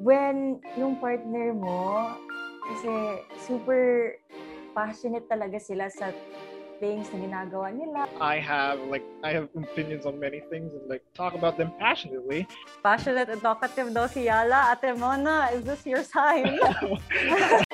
when yung partner mo, kasi super passionate talaga sila sa things na ginagawa nila. I have like I have opinions on many things and like talk about them passionately. Passionate and talkative daw si Yala. Ate Mona, is this your sign?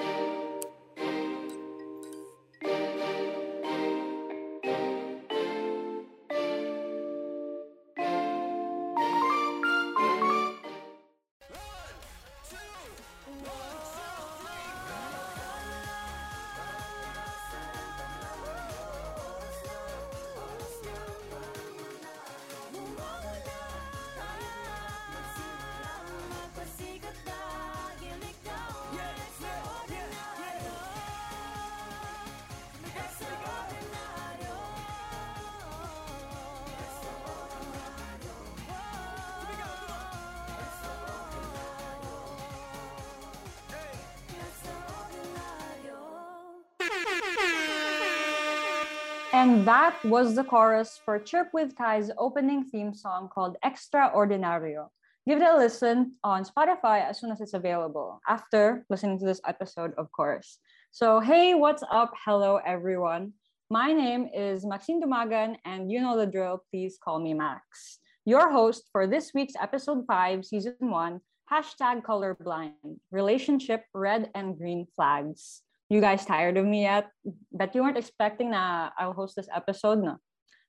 was the chorus for Chirp with Kai's opening theme song called Extraordinario. Give it a listen on Spotify as soon as it's available, after listening to this episode, of course. So, hey, what's up? Hello, everyone. My name is Maxine Dumagan, and you know the drill. Please call me Max. Your host for this week's episode 5, season 1, hashtag colorblind, relationship red and green flags you guys tired of me yet? That you weren't expecting that I'll host this episode, no?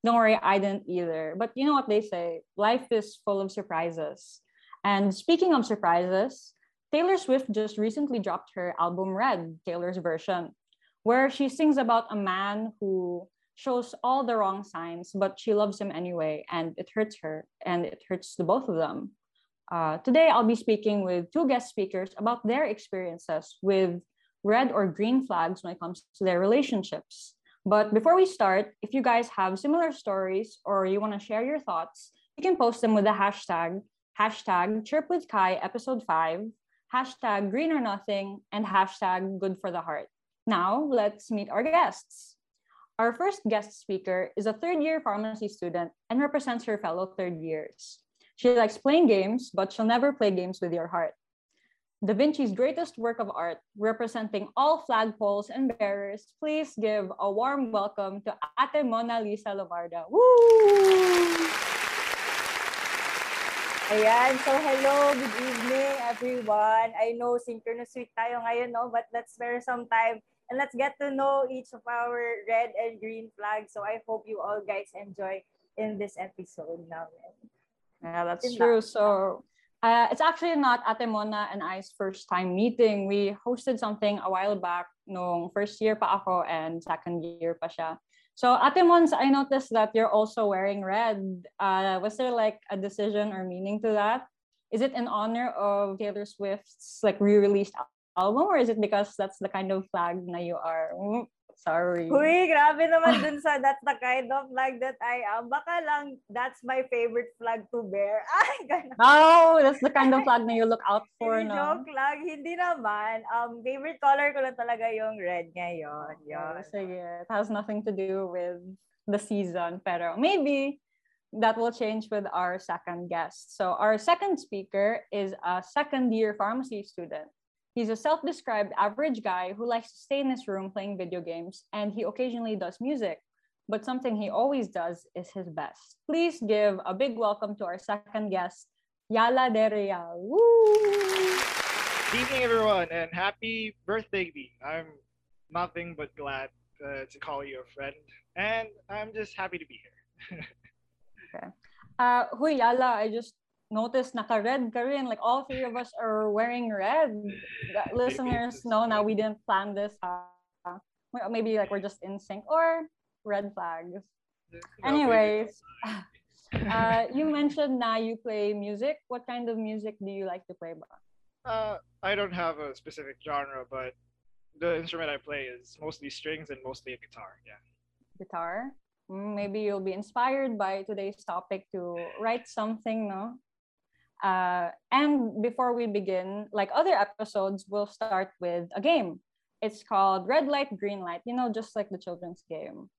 Don't worry, I didn't either. But you know what they say, life is full of surprises. And speaking of surprises, Taylor Swift just recently dropped her album Red, Taylor's version, where she sings about a man who shows all the wrong signs, but she loves him anyway, and it hurts her, and it hurts the both of them. Uh, today, I'll be speaking with two guest speakers about their experiences with red or green flags when it comes to their relationships. But before we start, if you guys have similar stories or you want to share your thoughts, you can post them with the hashtag hashtag chirp with Kai episode 5, hashtag green or nothing, and hashtag good for the heart. Now let's meet our guests. Our first guest speaker is a third year pharmacy student and represents her fellow third years. She likes playing games, but she'll never play games with your heart. Da Vinci's greatest work of art, representing all flagpoles and bearers, please give a warm welcome to Ate Mona Lisa Lomarda. Woo! Ayan, so hello, good evening everyone. I know synchronous week tayo ngayon, no? but let's spare some time and let's get to know each of our red and green flags. So I hope you all guys enjoy in this episode namin. Yeah, that's true. That. So uh, it's actually not Ate Mona and I's first time meeting. We hosted something a while back nung first year pa ako and second year pa siya. So Ate Mons, I noticed that you're also wearing red. Uh, was there like a decision or meaning to that? Is it in honor of Taylor Swift's like re-released album or is it because that's the kind of flag na you are? Sorry. Huy, grabe naman dun sa that's the kind of flag that I am. Baka lang that's my favorite flag to bear. Ay, ganun. Oh, that's the kind of flag na you look out for, no? Joke lang. Hindi naman. Um, favorite color ko lang talaga yung red ngayon. Yun. Sige. It has nothing to do with the season. Pero maybe that will change with our second guest. So our second speaker is a second year pharmacy student. He's a self described average guy who likes to stay in his room playing video games, and he occasionally does music. But something he always does is his best. Please give a big welcome to our second guest, Yala De Real. Woo! Good evening, everyone, and happy birthday, B. I'm nothing but glad uh, to call you a friend, and I'm just happy to be here. okay. Uh, Huy, Yala, I just noticed naka-red ka rin. Like all three of us are wearing red. Listeners know now we didn't plan this. Uh, maybe like we're just in sync or red flags. Anyways, uh, you mentioned now you play music. What kind of music do you like to play? Uh, I don't have a specific genre, but the instrument I play is mostly strings and mostly a guitar. Yeah. Guitar. Mm, maybe you'll be inspired by today's topic to write something, no? Uh, and before we begin, like other episodes, we'll start with a game. It's called Red Light, Green Light, you know, just like the children's game.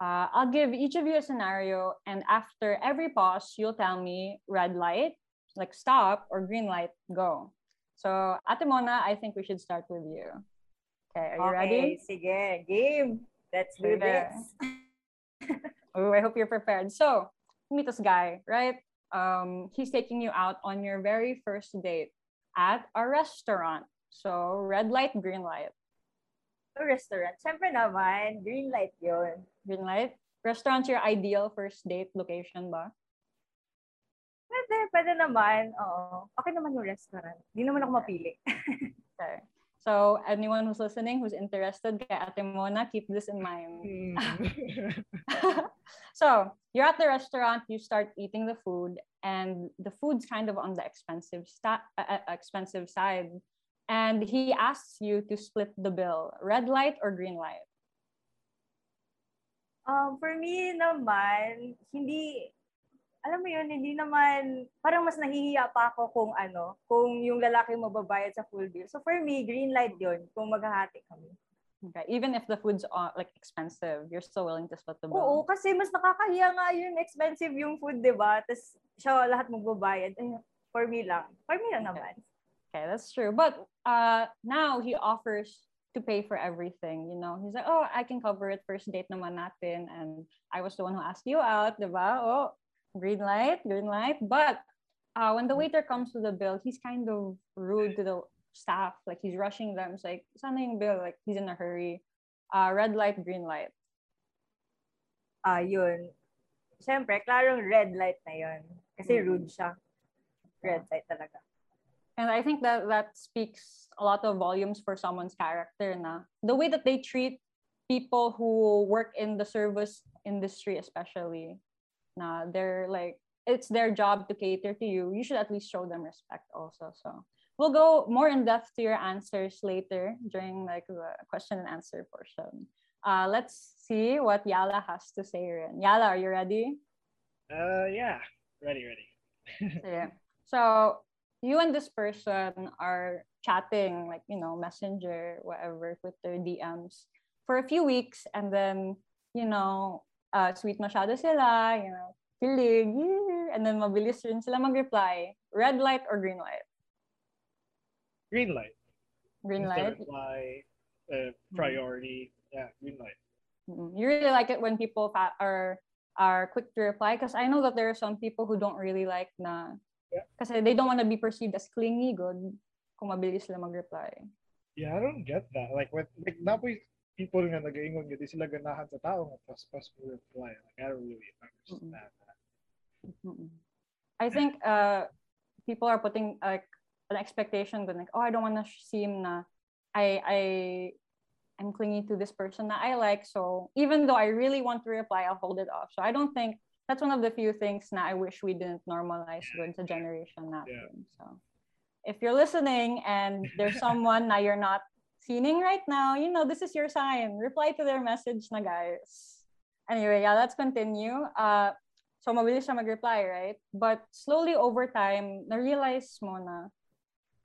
Uh, I'll give each of you a scenario, and after every pause, you'll tell me red light, like stop, or green light, go. So, Ate Mona, I think we should start with you. Okay, are you ready? okay, ready? Sige, game. Let's do this. oh, I hope you're prepared. So, meet this guy, right? Um, he's taking you out on your very first date at a restaurant. So, red light, green light. Restaurant. Siyempre naman, green light yon. Green light? Restaurant's your ideal first date location ba? Pwede, pwede naman. Oo. Okay naman yung restaurant. Hindi naman ako mapili. okay. So, anyone who's listening who's interested kay Ate Mona, keep this in mind. so, you're at the restaurant, you start eating the food, and the food's kind of on the expensive sta- uh, expensive side. And he asks you to split the bill, red light or green light? Um, for me naman, hindi alam mo yun, hindi naman, parang mas nahihiya pa ako kung ano, kung yung lalaki mababayad sa full bill. So for me, green light yun, kung maghahati kami. Okay. Even if the food's uh, like expensive, you're still willing to split the bill? Oo, kasi mas nakakahiya nga yung expensive yung food, di ba? Tapos siya lahat magbabayad. Ay, for me lang. For me lang okay. naman. Okay, that's true. But uh, now he offers to pay for everything, you know. He's like, oh, I can cover it first date naman natin. And I was the one who asked you out, di ba? Oh, green light, green light. But uh, when the waiter comes to the bill, he's kind of rude to the staff. Like he's rushing them. It's like, sana yung bill? Like he's in a hurry. Uh, red light, green light. Ah, uh, yun. Siyempre, klarong red light na yun. Kasi mm-hmm. rude siya. Red light talaga. And I think that that speaks a lot of volumes for someone's character na the way that they treat people who work in the service industry especially na they're like it's their job to cater to you. You should at least show them respect also. So we'll go more in depth to your answers later during like the question and answer portion. Uh let's see what yala has to say Rin. yala are you ready? Uh yeah. Ready ready. Yeah. So you and this person are chatting like you know messenger whatever twitter dms for a few weeks. And then you know uh, sweet masyado sila, you know, kilig, and then mabilis rin sila mag-reply. Red light or green light? Green light. Green light? Reply, uh, priority, mm-hmm. yeah, green light. Mm-hmm. You really like it when people fa- are are quick to reply because I know that there are some people who don't really like na kasi yeah. they don't want to be perceived as clingy good kung mabilis sila mag-reply. Yeah, I don't get that. Like, when, like, napoy, people nga nga di sila ganahan sa tao nga paspas mo reply. Like, I don't really understand mm-hmm. that. Mm-hmm. I think uh, people are putting like an expectation that like, oh, I don't want to seem na I I I'm clingy to this person that I like. So even though I really want to reply, I'll hold it off. So I don't think that's one of the few things na I wish we didn't normalize good sa generation natin. Yeah. So if you're listening and there's someone na you're not Feeling right now, you know, this is your sign. Reply to their message na guys. Anyway, yeah, let's continue. Uh, so mabilis siya mag-reply, right? But slowly over time, na-realize mo na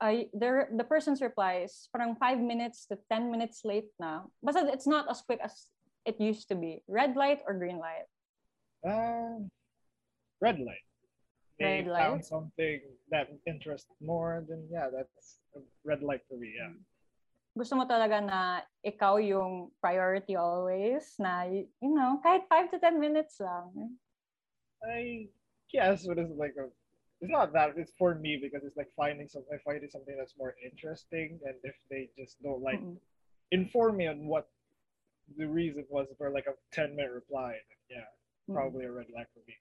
uh, there, the person's replies parang 5 minutes to 10 minutes late na. But it's not as quick as it used to be. Red light or green light? Uh, red light. They red light. found something that interests more, than, yeah, that's red light for me, yeah. Mm-hmm gusto mo talaga na ikaw yung priority always na you know kahit 5 to 10 minutes lang I guess but it's like a it's not that it's for me because it's like finding some I finding something that's more interesting and if they just don't like mm-hmm. inform me on what the reason was for like a 10 minute reply yeah probably mm-hmm. a red flag for me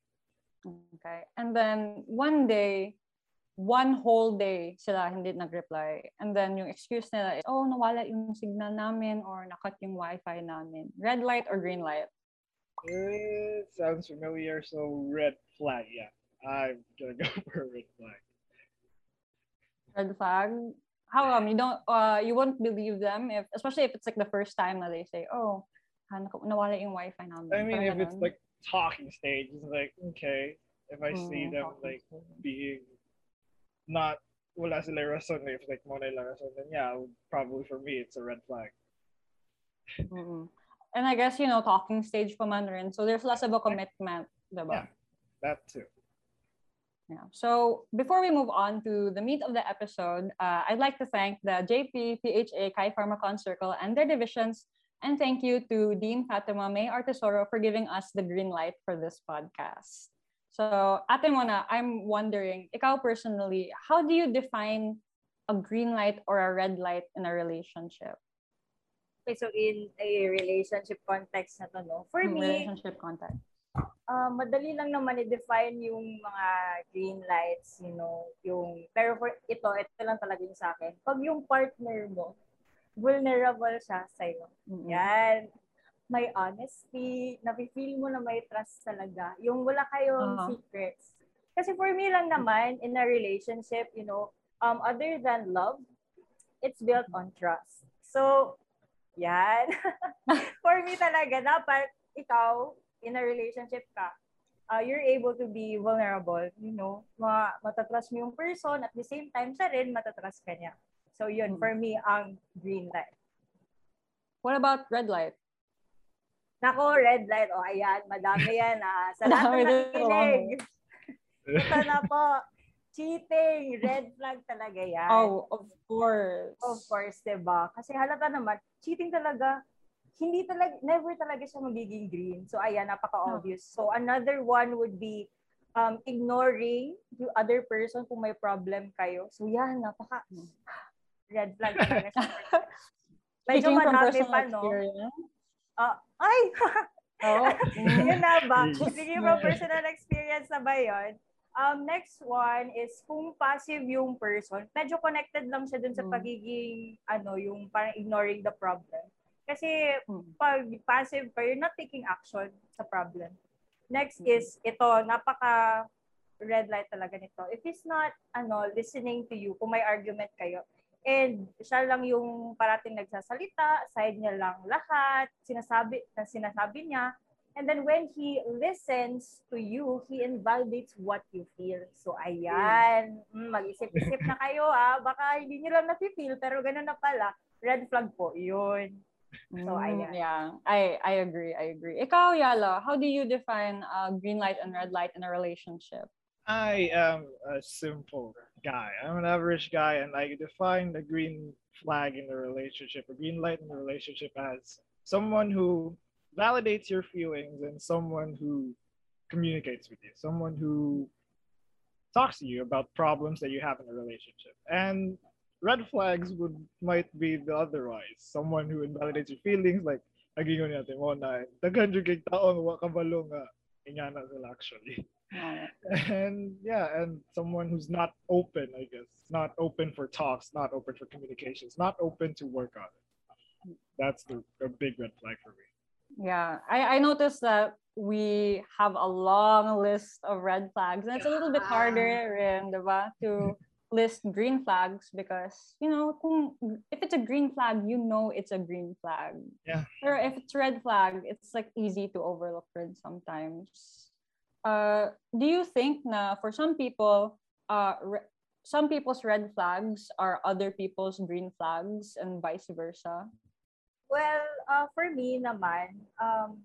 okay and then one day one whole day sila hindi nag-reply. And then yung excuse nila is, oh, nawala yung signal namin or nakat yung wifi namin. Red light or green light? It sounds familiar, so red flag, yeah. I'm gonna go for red flag. Red flag? How come? You don't, uh, you won't believe them, if, especially if it's like the first time that they say, oh, nawala yung wifi namin. I mean, if it's like talking stage, it's like, okay, if I see mm, them like being not wala sila rason if like mo nila rason then yeah probably for me it's a red flag mm-hmm. and I guess you know talking stage pa man rin so there's less of a commitment diba yeah that too Yeah. So before we move on to the meat of the episode, uh, I'd like to thank the JP, PHA, Kai Pharmacon Circle and their divisions. And thank you to Dean Fatima May Artesoro for giving us the green light for this podcast. So, Ate Mona, I'm wondering, ikaw personally, how do you define a green light or a red light in a relationship? Okay, so in a relationship context na to, no? For me, relationship context uh, madali lang naman i-define yung mga green lights, you know, yung, pero for ito, ito lang talaga yung sa akin. Pag yung partner mo, vulnerable siya sa'yo. Mm-hmm. Yan. May honesty, nafe-feel mo na may trust talaga. Yung wala kayong uh-huh. secrets. Kasi for me lang naman, in a relationship, you know, um, other than love, it's built on trust. So, yan. for me talaga, dapat ikaw, in a relationship ka, uh, you're able to be vulnerable, you know, ma matatrust mo yung person, at the same time, siya rin matatrust ka niya. So yun, mm-hmm. for me, ang green light. What about red light? Nako, red light. O, oh, ayan, madami yan. Ah. Sa lahat na nakikinig. Ito na po. Cheating. Red flag talaga yan. Oh, of course. Of course, diba? Kasi halata naman, cheating talaga, hindi talaga, never talaga siya magiging green. So, ayan, napaka-obvious. So, another one would be um, ignoring the other person kung may problem kayo. So, yan, napaka red flag talaga siya. Medyo marami pa, no? Uh, ay! oh. yun na ba? Sige from personal experience na ba yun? Um, next one is kung passive yung person, medyo connected lang siya dun sa mm. pagiging, ano, yung parang ignoring the problem. Kasi hmm. pag passive ka, you're not taking action sa problem. Next mm-hmm. is ito, napaka red light talaga nito. If he's not ano listening to you, kung may argument kayo, and siya lang yung parating nagsasalita, side niya lang lahat, sinasabi na sinasabi niya, and then when he listens to you, he invalidates what you feel. So ayan, mm, mag-isip-isip na kayo ah, baka hindi niyo lang na-feel, pero ganun na pala, red flag po, yun. So, mm, Yeah, I, I agree. I agree. Ikaw, Yala, how do you define uh, green light and red light in a relationship? I am a simple guy. I'm an average guy, and I define the green flag in the relationship, a green light in the relationship as someone who validates your feelings and someone who communicates with you, someone who talks to you about problems that you have in a relationship. And red flags would might be the otherwise. Someone who invalidates your feelings, like nagingon natin mo na daghan jud kay taon wa kabalo nga ingana sila actually. And yeah, and someone who's not open, I guess, not open for talks, not open for communications, not open to work on it. That's the a big red flag for me. Yeah, I, I noticed that we have a long list of red flags, and it's a little bit harder, rin, diba, to list green flags because you know if it's a green flag you know it's a green flag. Yeah. Or if it's red flag it's like easy to overlook red sometimes uh do you think na for some people uh re- some people's red flags are other people's green flags and vice versa well uh for me naman um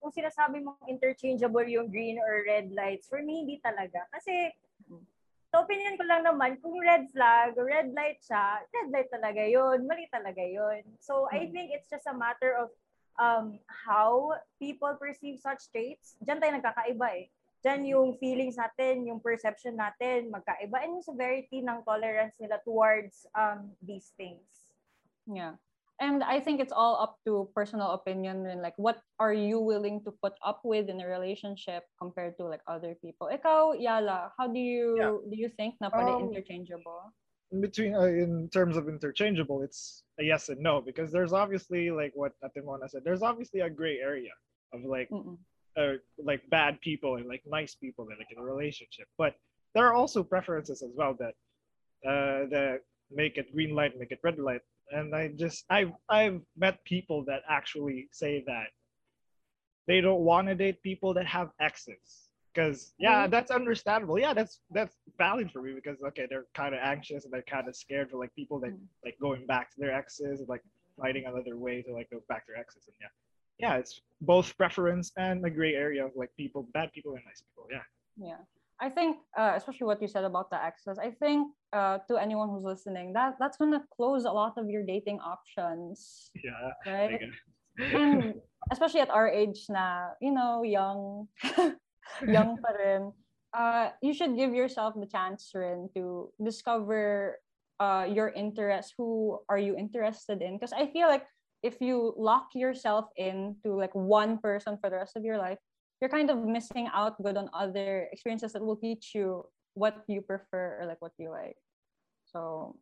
kung sinasabi mong interchangeable yung green or red lights, for me, hindi talaga. Kasi So, opinion ko lang naman, kung red flag, red light siya, red light talaga yun. Mali talaga yun. So, I hmm. think it's just a matter of um, how people perceive such traits. Diyan tayo nagkakaiba eh. Diyan yung feelings natin, yung perception natin, magkaiba. And yung severity ng tolerance nila towards um, these things. Yeah and I think it's all up to personal opinion and like what are you willing to put up with in a relationship compared to like other people. Ikaw, Yala, how do you yeah. do you think na pwede um, interchangeable? In between uh, in terms of interchangeable, it's a yes and no because there's obviously like what Ate Mona said. There's obviously a gray area of like uh, like bad people and like nice people that like in a relationship, but there are also preferences as well that uh, that make it green light, make it red light, and I just I've I've met people that actually say that they don't want to date people that have exes because yeah mm-hmm. that's understandable yeah that's that's valid for me because okay they're kind of anxious and they're kind of scared for like people that mm-hmm. like going back to their exes and like finding another way to like go back to their exes and yeah yeah it's both preference and a gray area of like people bad people and nice people yeah yeah I think, uh, especially what you said about the exes, I think uh, to anyone who's listening, that that's gonna close a lot of your dating options. Yeah. Right. and especially at our age, now you know, young, young pa rin, uh, you should give yourself the chance rin to discover uh, your interests. Who are you interested in? Because I feel like if you lock yourself into like one person for the rest of your life, you're kind of missing out good on other experiences that will teach you what you prefer or like what you like. So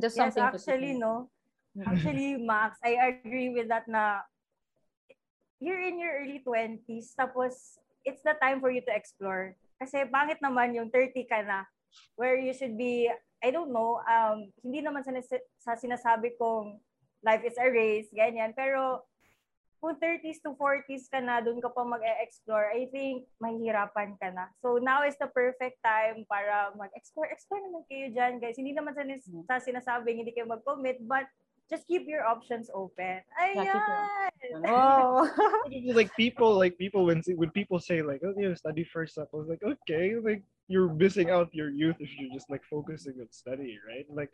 just yes, something actually, no. Actually, Max, I agree with that na you're in your early 20s, tapos it's the time for you to explore. Kasi pangit naman yung 30 ka na, where you should be, I don't know, um, hindi naman sa, sa sinasabi kong life is a race, ganyan. Pero kung 30s to 40s ka na, doon ka pa mag-explore, I think mahihirapan ka na. So now is the perfect time para mag-explore. Explore naman kayo dyan, guys. Hindi naman sa, hmm. sa sinasabing hindi kayo mag-commit, but just keep your options open. Ayan! Oh. like people, like people when when people say like, oh, yeah, study first up. I was like, okay, like you're missing out your youth if you're just like focusing on study, right? Like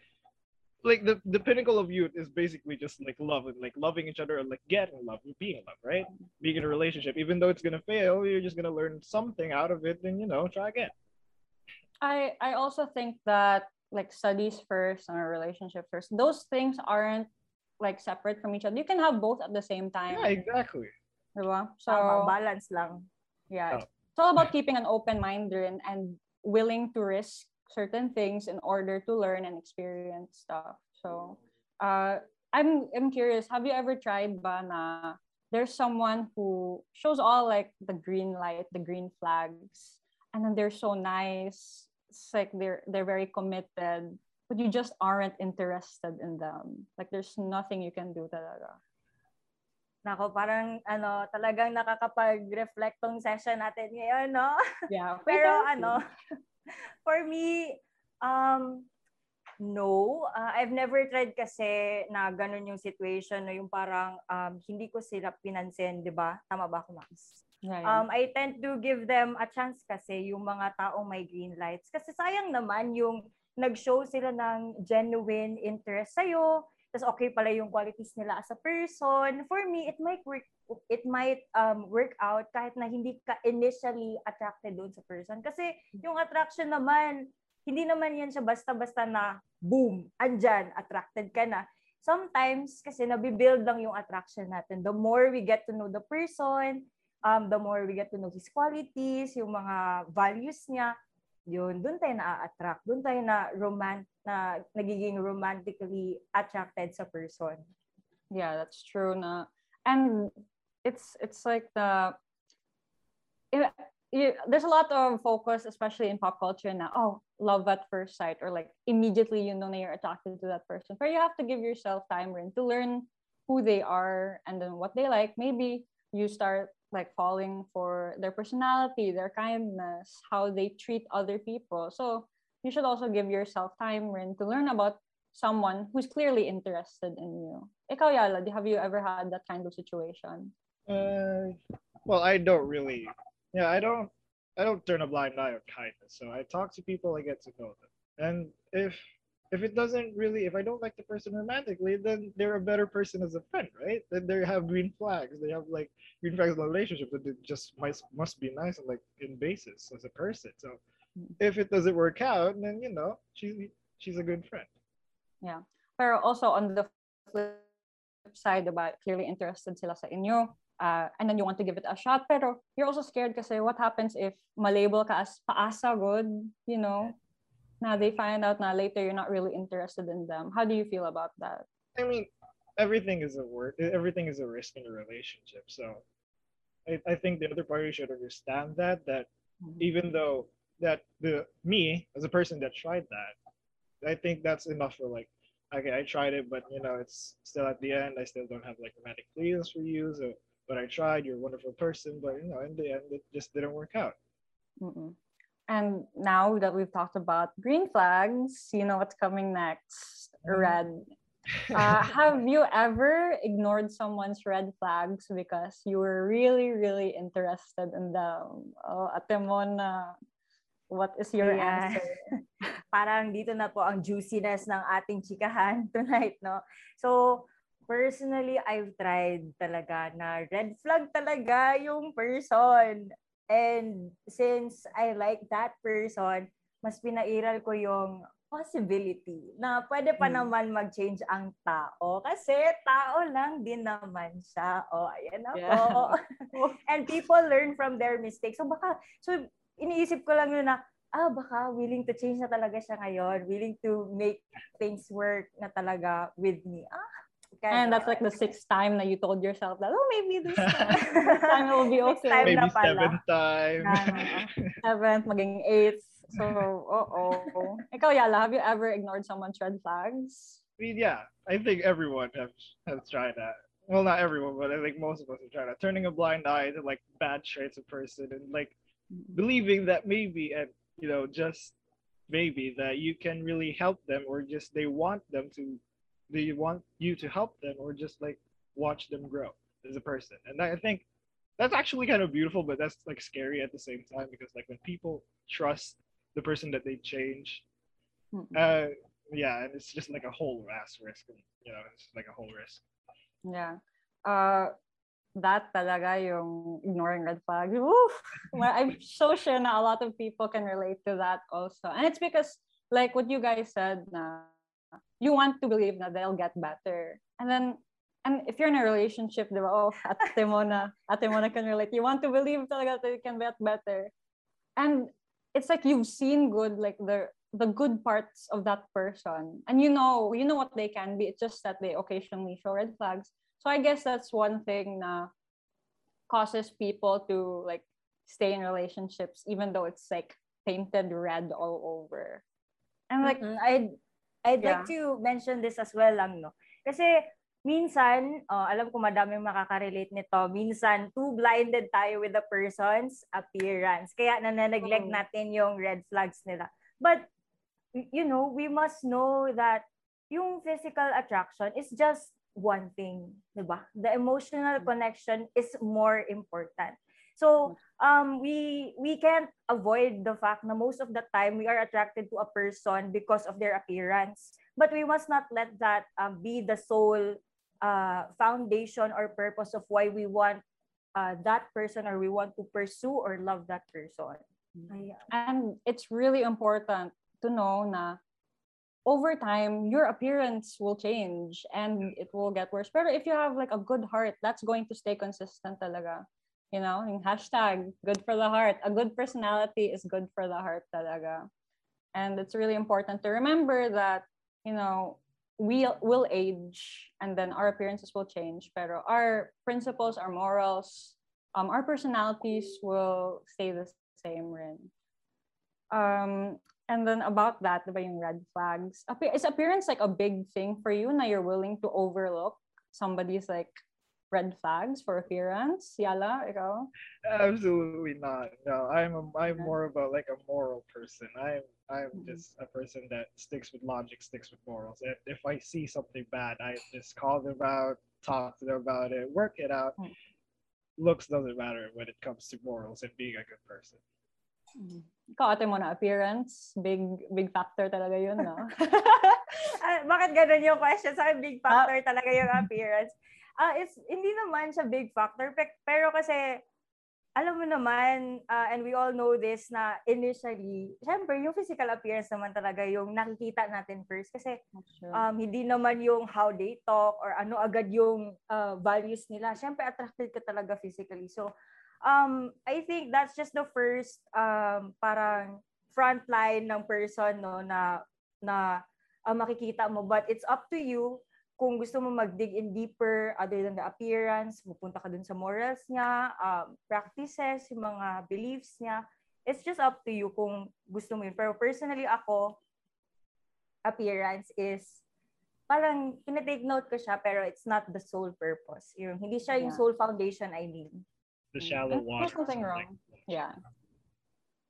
like the, the pinnacle of youth is basically just like love and like loving each other and like getting love and being in love, right? Being in a relationship, even though it's gonna fail, you're just gonna learn something out of it and you know, try again. I I also think that like studies first and a relationship first, those things aren't like separate from each other. You can have both at the same time. Yeah, exactly. Diba? So Tama, balance lang. Yeah. Oh. It's all about keeping an open mind and, and willing to risk certain things in order to learn and experience stuff. So, uh, I'm I'm curious. Have you ever tried ba na there's someone who shows all like the green light, the green flags, and then they're so nice. It's like they're they're very committed, but you just aren't interested in them. Like there's nothing you can do talaga. Nako, parang ano, talagang nakakapag-reflect tong session natin ngayon, no? Yeah. Pero ano, For me, um, no. Uh, I've never tried kasi na ganun yung situation, no, yung parang um, hindi ko sila pinansin, di ba? Tama ba ako, Max? Um, I tend to give them a chance kasi yung mga taong may green lights. Kasi sayang naman yung nag-show sila ng genuine interest sa'yo, tapos okay pala yung qualities nila as a person. For me, it might work it might um, work out kahit na hindi ka initially attracted doon sa person. Kasi yung attraction naman, hindi naman yan siya basta-basta na boom, andyan, attracted ka na. Sometimes, kasi nabibuild lang yung attraction natin. The more we get to know the person, um, the more we get to know his qualities, yung mga values niya, yun, doon tayo na-attract. Doon tayo na roman na nagiging romantically attracted sa person. Yeah, that's true na. And it's it's like the it, there's a lot of focus, especially in pop culture now. Oh, love at first sight, or like immediately you know that you're attracted to that person. But you have to give yourself time to learn who they are and then what they like. Maybe you start like falling for their personality, their kindness, how they treat other people. So you should also give yourself time rin, to learn about someone who's clearly interested in you. Ikaw, Yala, have you ever had that kind of situation? Uh, well, I don't really. Yeah, I don't. I don't turn a blind eye on kindness. So I talk to people, I get to know them, and if if it doesn't really, if I don't like the person romantically, then they're a better person as a friend, right? Then they have green flags. They have like green flags in the relationship that it just must must be nice and like in basis as a person. So mm. if it doesn't work out, then you know she's she's a good friend. Yeah. But also on the flip side about clearly interested sila sa inyo, uh, and then you want to give it a shot pero you're also scared kasi what happens if malabel ka as paasa good you know now they find out now later you're not really interested in them how do you feel about that i mean everything is a word everything is a risk in a relationship so i, I think the other party should understand that that mm-hmm. even though that the me as a person that tried that i think that's enough for like okay i tried it but you know it's still at the end i still don't have like romantic feelings for you so but I tried. You're a wonderful person, but you know, in the end, it just didn't work out. Mm-mm. And now that we've talked about green flags, you know what's coming next. Mm-hmm. Red. Uh, have you ever ignored someone's red flags because you were really, really interested in them? Oh, ate mo na What is your yeah. answer? Parang dito na po ang juiciness ng ating chikahan tonight, no? So, personally, I've tried talaga na red flag talaga yung person. And since I like that person, mas pinairal ko yung possibility na pwede pa hmm. naman mag-change ang tao kasi tao lang din naman siya. O, oh, ayan na yeah. po. And people learn from their mistakes. So baka, so iniisip ko lang yun na, ah, baka willing to change na talaga siya ngayon. Willing to make things work na talaga with me. Ah, And that's like the sixth time that you told yourself that, oh, maybe this time, this time it will be okay. Time maybe seventh time. seventh, maging eighth. So, uh oh Ikaw, Yala, have you ever ignored someone's red flags? I mean, yeah. I think everyone has, has tried that. Well, not everyone, but I think most of us have tried that. Turning a blind eye to like bad traits of person and like believing that maybe and you know just maybe that you can really help them or just they want them to they want you to help them or just like watch them grow as a person and i think that's actually kind of beautiful but that's like scary at the same time because like when people trust the person that they change uh yeah and it's just like a whole ass risk you know it's like a whole risk yeah uh that talaga yung ignoring red flags. Oof! I'm so sure na a lot of people can relate to that also. And it's because like what you guys said na you want to believe that they'll get better. And then and if you're in a relationship, di ba, oh, ate Mona, ate Mona can relate. You want to believe talaga that you can get better. And it's like you've seen good, like the the good parts of that person. And you know, you know what they can be. It's just that they occasionally show red flags. So I guess that's one thing that causes people to like stay in relationships even though it's like painted red all over. And like mm-hmm. I'd I'd yeah. like to mention this as well lang no. Kasi minsan, uh, alam ko madaming makaka-relate nito, minsan too blinded tayo with the person's appearance. Kaya nananeglect mm. natin yung red flags nila. But you know, we must know that yung physical attraction is just one thing, 'di ba? The emotional mm. connection is more important. So, um we we can't avoid the fact that most of the time we are attracted to a person because of their appearance. But we must not let that um, be the sole uh, foundation or purpose of why we want uh, that person or we want to pursue or love that person. And it's really important to know na over time your appearance will change and it will get worse but if you have like a good heart that's going to stay consistent talaga you know yung hashtag good for the heart a good personality is good for the heart talaga and it's really important to remember that you know we will age and then our appearances will change pero our principles our morals um, our personalities will stay the same rin. um and then about that, diba yung red flags? Is appearance like a big thing for you na you're willing to overlook somebody's like red flags for appearance? Yala, ikaw? Absolutely not. No, I'm a, I'm more about like a moral person. I'm I'm mm-hmm. just a person that sticks with logic, sticks with morals. And if I see something bad, I just call them out, talk to them about it, work it out. Mm-hmm. Looks doesn't matter when it comes to morals and being a good person. Mm-hmm. Ikaw, ate Mona, appearance, big big factor talaga yun, no? uh, bakit ganun yung question? Sa big factor uh, talaga yung appearance. Ah, uh, it's hindi naman siya big factor, pero kasi alam mo naman, uh, and we all know this, na initially, syempre, yung physical appearance naman talaga yung nakikita natin first. Kasi um, hindi naman yung how they talk or ano agad yung uh, values nila. Syempre, attracted ka talaga physically. So, um, I think that's just the first um, parang front line ng person no na na uh, makikita mo but it's up to you kung gusto mo mag-dig in deeper other than the appearance, pupunta ka dun sa morals niya, um, practices, yung mga beliefs niya. It's just up to you kung gusto mo yun. Pero personally ako, appearance is parang tinatake note ko siya pero it's not the sole purpose. Yung, hindi siya yung sole foundation I mean the shallow water. There's nothing wrong. Yeah.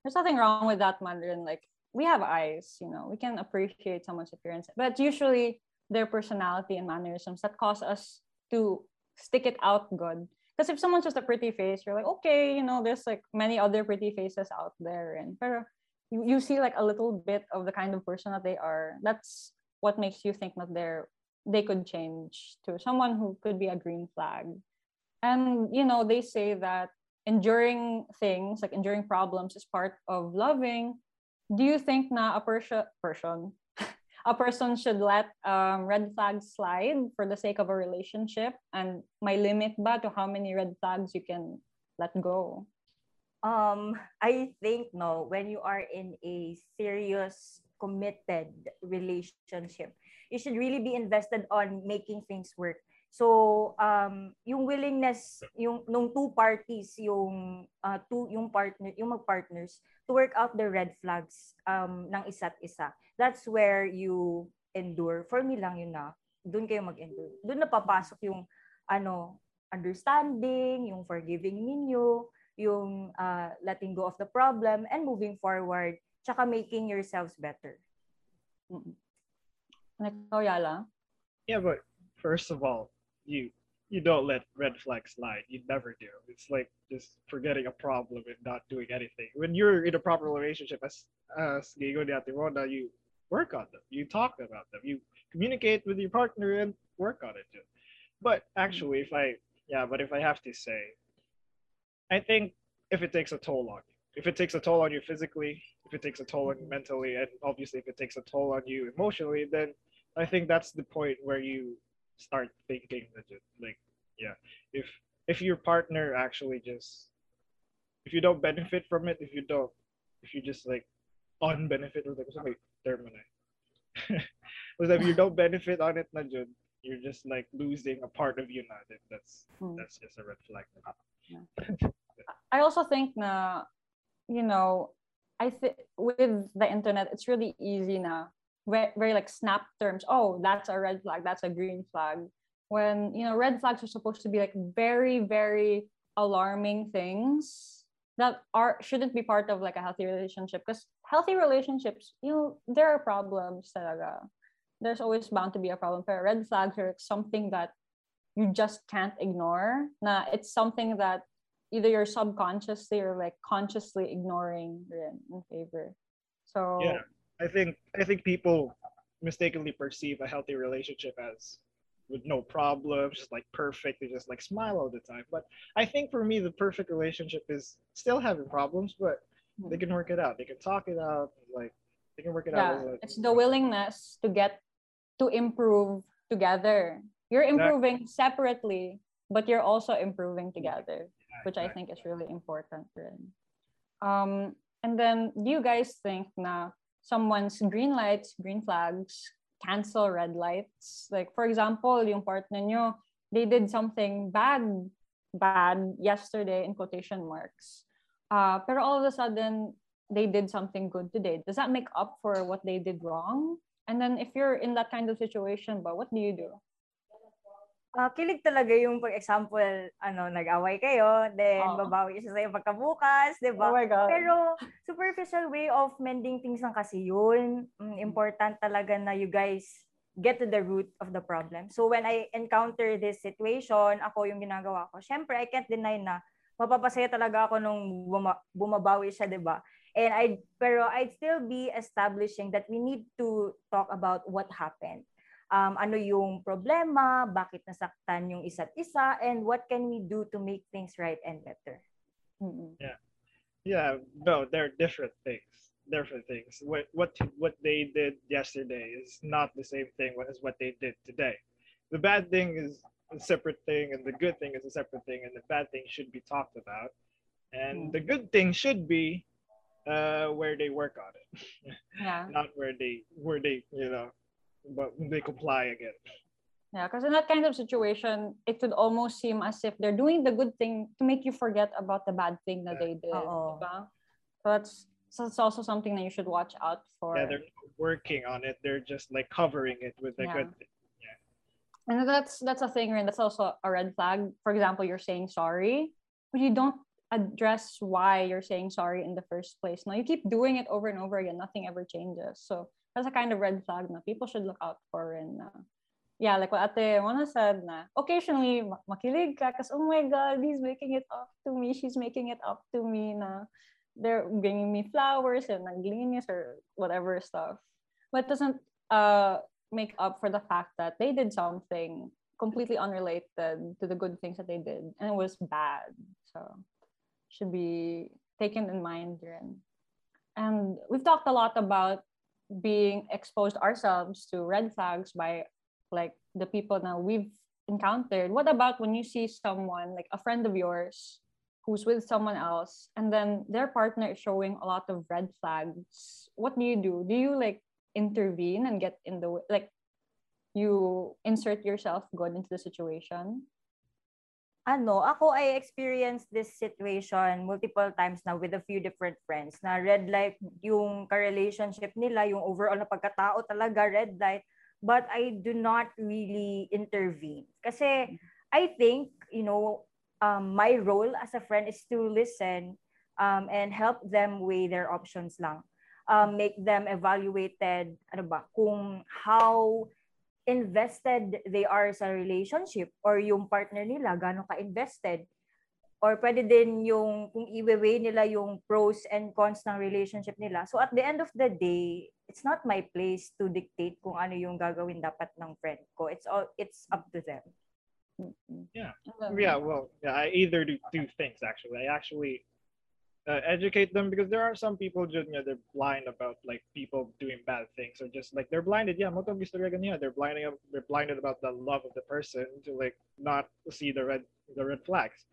There's nothing wrong with that, Mandarin. Like, we have eyes, you know, we can appreciate someone's appearance, but usually their personality and mannerisms that cause us to stick it out good. Because if someone's just a pretty face, you're like, okay, you know, there's like many other pretty faces out there. And pero you, you see like a little bit of the kind of person that they are. That's what makes you think that they're they could change to someone who could be a green flag. And you know, they say that enduring things, like enduring problems is part of loving. Do you think na a person person a person should let um, red flags slide for the sake of a relationship and my limit ba to how many red flags you can let go? Um i think no. When you are in a serious committed relationship you should really be invested on making things work so um yung willingness yung nung two parties yung uh, two yung partner yung mag-partners to work out the red flags um ng isa't isa that's where you endure for me lang yun na doon kayo mag-endure doon na papasok yung ano understanding yung forgiving ninyo yung uh, letting go of the problem and moving forward, tsaka making yourselves better. mm Ikaw, Yala? Yeah, but first of all, you you don't let red flags slide. You never do. It's like just forgetting a problem and not doing anything. When you're in a proper relationship, as as Gigo Atironda, you work on them. You talk about them. You communicate with your partner and work on it too. But actually, if I yeah, but if I have to say, I think if it takes a toll on you, if it takes a toll on you physically, if it takes a toll on you mentally, and obviously if it takes a toll on you emotionally, then I think that's the point where you start thinking that like yeah, if if your partner actually just if you don't benefit from it, if you don't if you just like unbenefit or like something term was if you don't benefit on it na you're just like losing a part of you now. That's hmm. that's just a red flag. I also think na, you know, I think with the internet, it's really easy now. Very, like snap terms. Oh, that's a red flag. That's a green flag. When you know, red flags are supposed to be like very, very alarming things that are shouldn't be part of like a healthy relationship. Because healthy relationships, you know, there are problems. Talaga. There's always bound to be a problem. But red flags are something that you just can't ignore. Na it's something that either you're subconsciously or like consciously ignoring in favor. So yeah, I think I think people mistakenly perceive a healthy relationship as with no problems, just like perfect, they just like smile all the time. But I think for me, the perfect relationship is still having problems, but mm-hmm. they can work it out. They can talk it out, like they can work it yeah, out. It's the willingness to get to improve together. You're improving exactly. separately, but you're also improving together which I think is really important. Um, and then do you guys think na someone's green lights, green flags cancel red lights? Like for example, yung partner nyo, they did something bad, bad yesterday in quotation marks. Uh, pero all of a sudden, they did something good today. Does that make up for what they did wrong? And then if you're in that kind of situation, but what do you do? Uh, kilig talaga yung, for example, ano, nag-away kayo, then oh. babawi siya sa'yo pagkabukas, di ba? Oh my God. Pero superficial way of mending things lang kasi yun. Mm, important talaga na you guys get to the root of the problem. So when I encounter this situation, ako yung ginagawa ko, syempre I can't deny na mapapasaya talaga ako nung buma- bumabawi siya, di ba? And I pero I'd still be establishing that we need to talk about what happened um, ano yung problema, bakit nasaktan yung isa't isa, and what can we do to make things right and better. Mm-hmm. Yeah. Yeah, no, they're different things. Different things. What what what they did yesterday is not the same thing as what they did today. The bad thing is a separate thing, and the good thing is a separate thing, and the bad thing should be talked about. And mm-hmm. the good thing should be uh, where they work on it, yeah. not where they where they you know but they comply again. Yeah, because in that kind of situation, it would almost seem as if they're doing the good thing to make you forget about the bad thing that they did. Uh-oh. So that's so it's also something that you should watch out for. Yeah, they're working on it. They're just like covering it with a yeah. good thing. Yeah. And that's that's a thing, and that's also a red flag. For example, you're saying sorry, but you don't address why you're saying sorry in the first place. Now you keep doing it over and over again. Nothing ever changes. So that's a kind of red flag na people should look out for and uh, yeah, like what Ate Mona said na occasionally makilig ka kasi oh my god, he's making it up to me, she's making it up to me na they're bringing me flowers and naglinis or whatever stuff. But doesn't uh make up for the fact that they did something completely unrelated to the good things that they did and it was bad. So should be taken in mind. And we've talked a lot about being exposed ourselves to red flags by like the people now we've encountered. What about when you see someone like a friend of yours who's with someone else and then their partner is showing a lot of red flags? What do you do? Do you like intervene and get in the way like you insert yourself good into the situation? Ano, ako I experienced this situation multiple times now with a few different friends na red light yung ka-relationship nila, yung overall na pagkatao talaga red light, but I do not really intervene. Kasi I think, you know, um, my role as a friend is to listen um, and help them weigh their options lang. Um, make them evaluated, ano ba, kung how invested they are sa relationship or yung partner nila gano'n ka-invested or pwede din yung kung i-weigh nila yung pros and cons ng relationship nila. So at the end of the day, it's not my place to dictate kung ano yung gagawin dapat ng friend ko. It's all it's up to them. Yeah. Yeah, well, yeah, I either do two things actually. I actually uh, educate them because there are some people just you know, they're blind about like people doing bad things or just like they're blinded. Yeah mo they're blinding up they're blinded about the love of the person to like not see the red the red flags.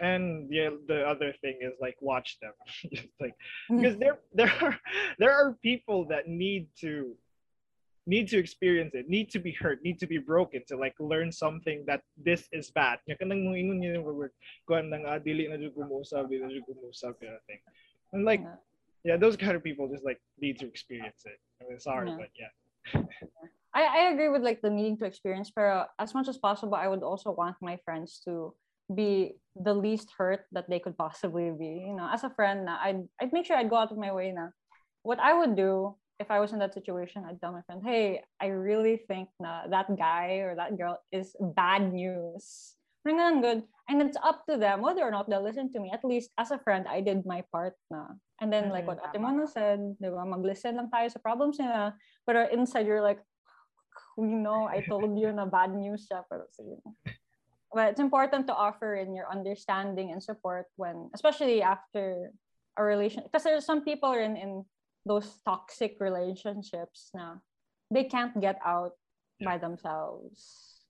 And yeah the other thing is like watch them. Just like mm. because there there are there are people that need to need to experience it, need to be hurt, need to be broken to like learn something that this is bad. Yung kanang mo ingon niya yung word, kuan nang ah, dili na jud kumusab, dili na jud kumusab kind of thing. And like, yeah. those kind of people just like need to experience it. I mean, sorry, yeah. but yeah. I, I agree with like the needing to experience, but as much as possible, I would also want my friends to be the least hurt that they could possibly be. You know, as a friend, I'd I'd make sure I'd go out of my way. Na, what I would do if I was in that situation, I'd tell my friend, hey, I really think na that guy or that girl is bad news. good. And it's up to them whether or not they'll listen to me. At least as a friend, I did my part na. And then like mm-hmm, what Ate said, di ba, mag-listen lang tayo sa problems nila. But inside you're like, we know, I told you na bad news siya. Pero sige. But it's important to offer in your understanding and support when, especially after a relation. Because there's some people in, in those toxic relationships na they can't get out by themselves.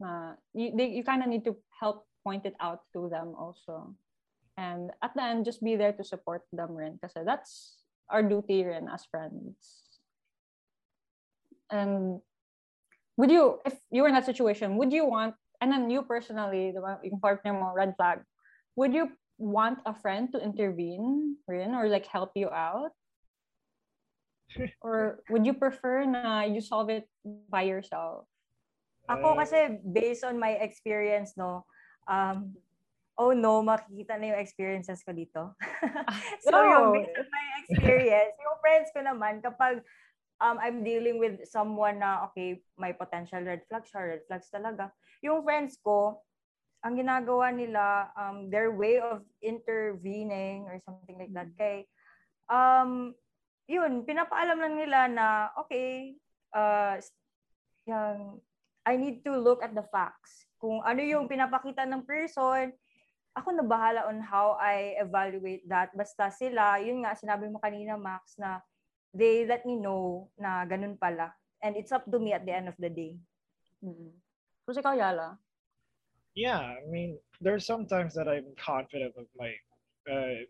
Na you, they, you kind of need to help point it out to them also. And at the end, just be there to support them rin. Kasi that's our duty rin as friends. And would you, if you were in that situation, would you want, and then you personally, the yung partner mo, red flag, would you want a friend to intervene rin or like help you out? Or would you prefer na you solve it by yourself? Ako kasi based on my experience no, um oh no, makikita na yung experiences ko dito. so no. yung based on my experience, yung friends ko naman kapag um, I'm dealing with someone na okay, may potential red flags siya, red flags talaga. Yung friends ko, ang ginagawa nila, um, their way of intervening or something like that, kay um, yun, pinapaalam lang nila na, okay, uh, yung, I need to look at the facts. Kung ano yung pinapakita ng person, ako na bahala on how I evaluate that. Basta sila, yun nga, sinabi mo kanina, Max, na they let me know na ganun pala. And it's up to me at the end of the day. Mm-hmm. So, ikaw, Yala? Yeah, I mean, there's sometimes that I'm confident of my uh,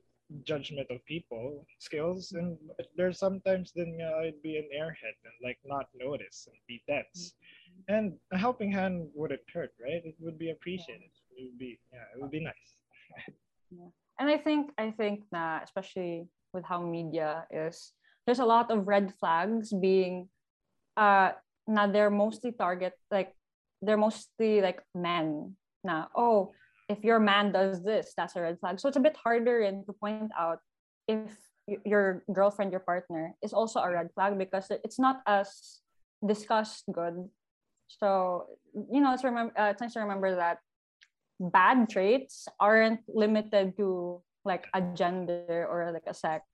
judgment of people skills and there's sometimes then uh, I'd be an airhead and like not notice and be dense. Mm-hmm. and a helping hand wouldn't hurt right? It would be appreciated. It would be yeah it would be nice. Yeah. and I think I think that especially with how media is there's a lot of red flags being uh now they're mostly target like they're mostly like men. Now oh if your man does this, that's a red flag. So it's a bit harder in to point out if your girlfriend, your partner is also a red flag because it's not as discussed good. So you know, it's remember uh, it's nice to remember that bad traits aren't limited to like a gender or like a sex.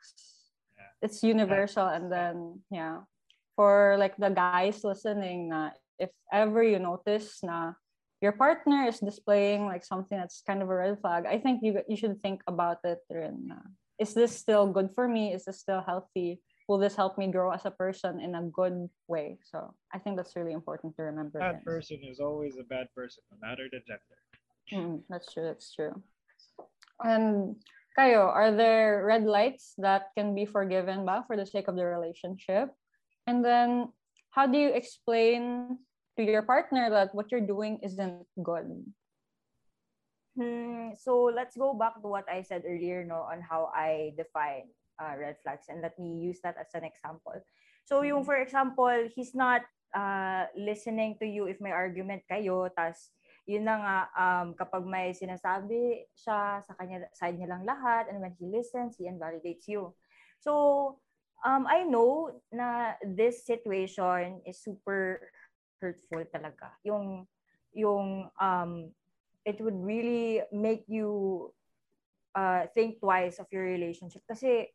Yeah. It's universal and then yeah. For like the guys listening na if ever you notice na your partner is displaying like something that's kind of a red flag, I think you you should think about it rin. Is this still good for me? Is this still healthy? Will this help me grow as a person in a good way? So I think that's really important to remember. Bad person is always a bad person, no matter the gender. Mm, that's true. That's true. And kayo, are there red lights that can be forgiven ba for the sake of the relationship? And then how do you explain to your partner that what you're doing isn't good? Hmm, so let's go back to what I said earlier no on how I define uh, red flags and let me use that as an example. So yung mm-hmm. for example, he's not uh, listening to you if may argument kayo tas yun na nga, um, kapag may sinasabi siya sa kanya, side niya lang lahat, and when he listens, he invalidates you. So, um, I know na this situation is super hurtful talaga. Yung, yung, um, it would really make you uh, think twice of your relationship. Kasi,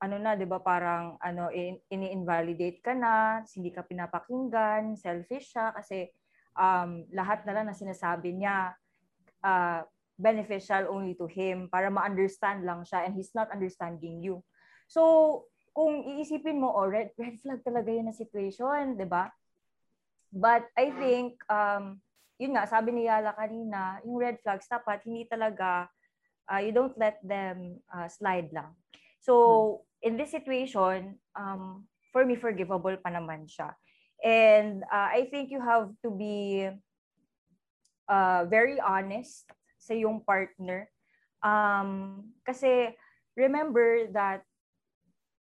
ano na, di ba, parang, ano, ini-invalidate ka na, hindi ka pinapakinggan, selfish siya, kasi, um, lahat na lang na sinasabi niya uh, beneficial only to him para ma-understand lang siya and he's not understanding you. So, kung iisipin mo, oh, red, red flag talaga yun na situation, di ba? But I think, um, yun nga, sabi ni Yala kanina, yung red flags, dapat hindi talaga, uh, you don't let them uh, slide lang. So, in this situation, um, for me, forgivable pa naman siya. And uh, I think you have to be uh, very honest sa yung partner. Um, kasi remember that,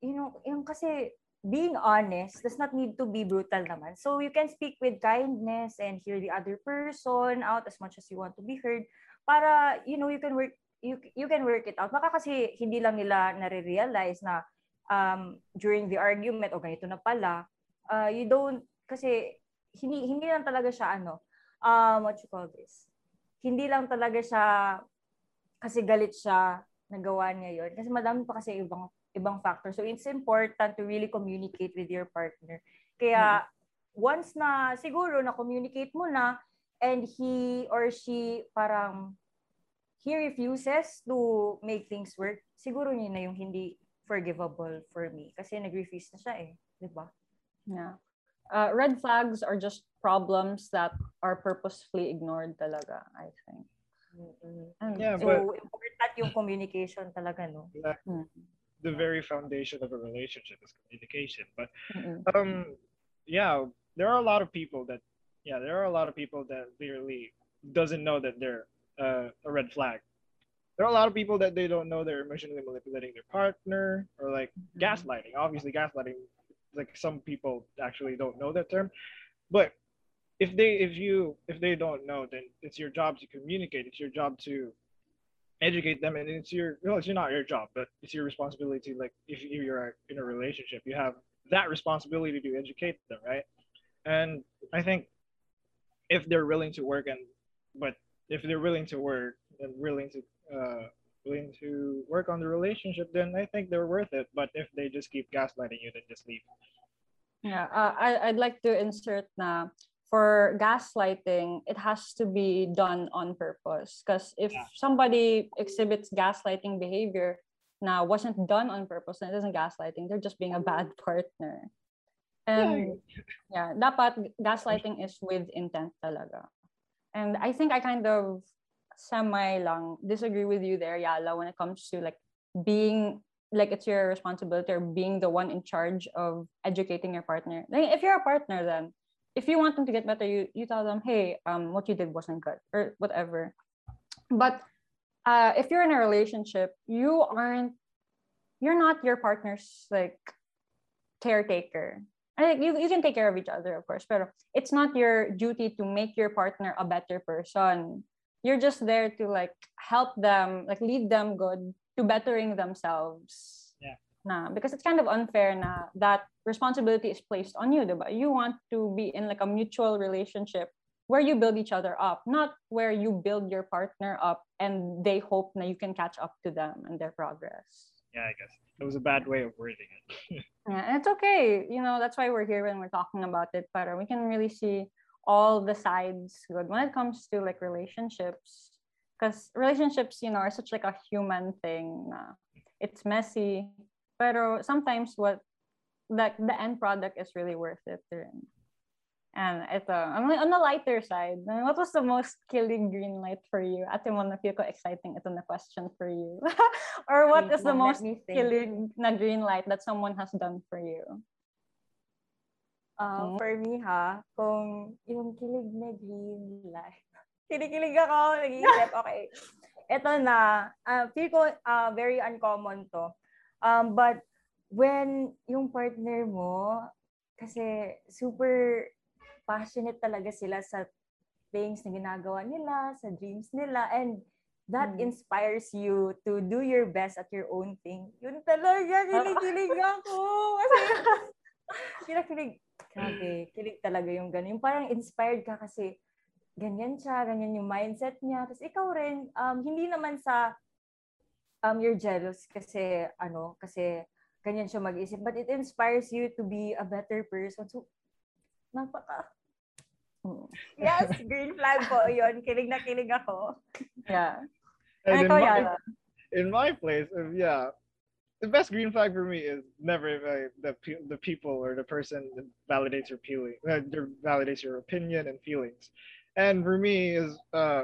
you know, yung kasi being honest does not need to be brutal naman. So you can speak with kindness and hear the other person out as much as you want to be heard para, you know, you can work you you can work it out. Baka kasi hindi lang nila nare-realize na um, during the argument o ganito na pala, uh, you don't, kasi hindi, hindi lang talaga siya ano, um, what you call this? Hindi lang talaga siya, kasi galit siya, nagawa niya yon Kasi madami pa kasi ibang ibang factor. So it's important to really communicate with your partner. Kaya mm-hmm. once na siguro na communicate mo na and he or she parang he refuses to make things work, siguro niya na yung hindi forgivable for me kasi nag-refuse na siya eh, 'di ba? Yeah. Uh, red flags are just problems that are purposefully ignored talaga, I think. Mm-hmm. Yeah, so, but important yung communication talaga, no? Yeah. Mm-hmm. The very foundation of a relationship is communication. But mm-hmm. um yeah, there are a lot of people that yeah, there are a lot of people that clearly doesn't know that they're uh, a red flag. There are a lot of people that they don't know they're emotionally manipulating their partner or like mm-hmm. gaslighting. Obviously, gaslighting like some people actually don't know that term but if they if you if they don't know then it's your job to communicate it's your job to educate them and it's your well it's not your job but it's your responsibility like if you're in a relationship you have that responsibility to educate them right and i think if they're willing to work and but if they're willing to work and willing to uh, willing to work on the relationship, then I think they're worth it. But if they just keep gaslighting you, then just leave. Yeah, uh, I, I'd like to insert na for gaslighting, it has to be done on purpose. Because if yeah. somebody exhibits gaslighting behavior now wasn't done on purpose, then it isn't gaslighting. They're just being a bad partner. And yeah, dapat gaslighting is with intent talaga. And I think I kind of semi lang disagree with you there, Yala, when it comes to like being like it's your responsibility or being the one in charge of educating your partner. Like, if you're a partner, then if you want them to get better, you you tell them, hey, um, what you did wasn't good or whatever. But uh, if you're in a relationship, you aren't you're not your partner's like caretaker. I think you, you can take care of each other, of course, but it's not your duty to make your partner a better person you're just there to like help them like lead them good to bettering themselves yeah na because it's kind of unfair na that responsibility is placed on you diba? you want to be in like a mutual relationship where you build each other up, not where you build your partner up and they hope that you can catch up to them and their progress. Yeah, I guess it was a bad way of wording it. yeah, and it's okay. You know, that's why we're here when we're talking about it, but we can really see all the sides good when it comes to like relationships. Because relationships, you know, are such like a human thing. it's messy, but sometimes what like the end product is really worth it. Rin. And ito, on the lighter side, what was the most killing green light for you? Ate Mona, feel ko exciting ito na question for you. or what is the most killing na green light that someone has done for you? Uh, hmm? For me ha, kung yung kilig na green light. Kinikilig ako, nag-iisip, okay. Ito na, uh, feel ko uh, very uncommon to. Um, but when yung partner mo, kasi super passionate talaga sila sa things na ginagawa nila, sa dreams nila, and that mm. inspires you to do your best at your own thing. Yun talaga, kinikilig ako. Kasi, kinikilig, grabe, kilig talaga yung ganun. Yung parang inspired ka kasi ganyan siya, ganyan yung mindset niya. Tapos ikaw rin, um, hindi naman sa um, you're jealous kasi, ano, kasi ganyan siya mag-isip. But it inspires you to be a better person. So, napaka Yes, green flag po yun. Kilig na kilig ako. Yeah. And in, my, in my place, yeah, the best green flag for me is never uh, the the people or the person that validates your feeling, uh, validates your opinion and feelings. And for me is uh,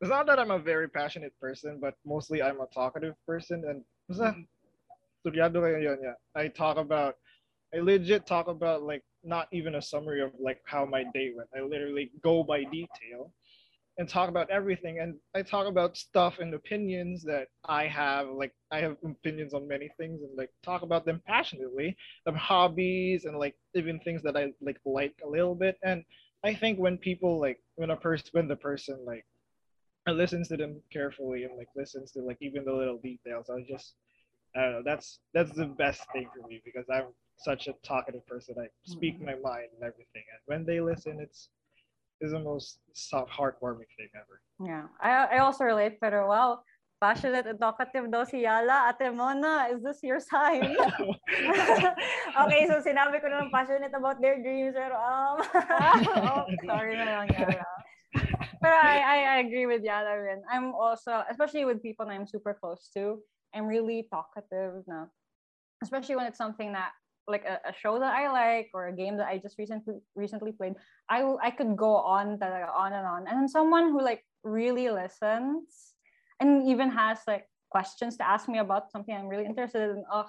it's not that I'm a very passionate person, but mostly I'm a talkative person. And mm-hmm. yeah, I talk about, I legit talk about like not even a summary of like how my day went. I literally go by detail and talk about everything. And I talk about stuff and opinions that I have. Like I have opinions on many things and like talk about them passionately, of hobbies and like even things that I like like a little bit. And I think when people like when a person when the person like listens to them carefully and like listens to like even the little details, I just I don't know. That's that's the best thing for me because I'm such a talkative person. I speak mm-hmm. my mind and everything, and when they listen, it's is the most soft, heartwarming thing ever. Yeah, I I also relate. Pero wow, passionate and talkative daw si Yala. Ate Mona, is this your sign? okay, so sinabi ko na passionate about their dreams. Pero, um, oh, sorry na lang, Yala. But I, I, agree with Yala rin. I'm also, especially with people that I'm super close to, I'm really talkative na. Especially when it's something that like a, a, show that I like or a game that I just recently recently played, I I could go on on and on. And then someone who like really listens and even has like questions to ask me about something I'm really interested in. Oh,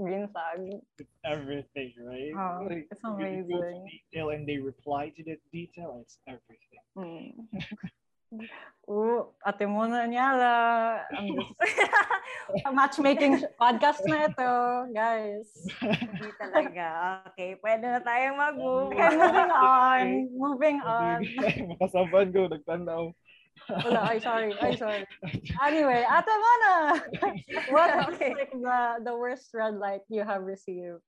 green flag. It's everything, right? Oh, like, it's amazing. Detail and they reply to the detail. It's everything. Mm. Oh, ate mo na nyala. I'm just matchmaking podcast na ito, guys. Hindi talaga. Okay, pwede na tayong mag-move. Okay, moving on. Moving on. Makasaban ko, nagtanaw. Wala, ay sorry, ay sorry. Anyway, ate mo na. What is okay. like the, the worst red light you have received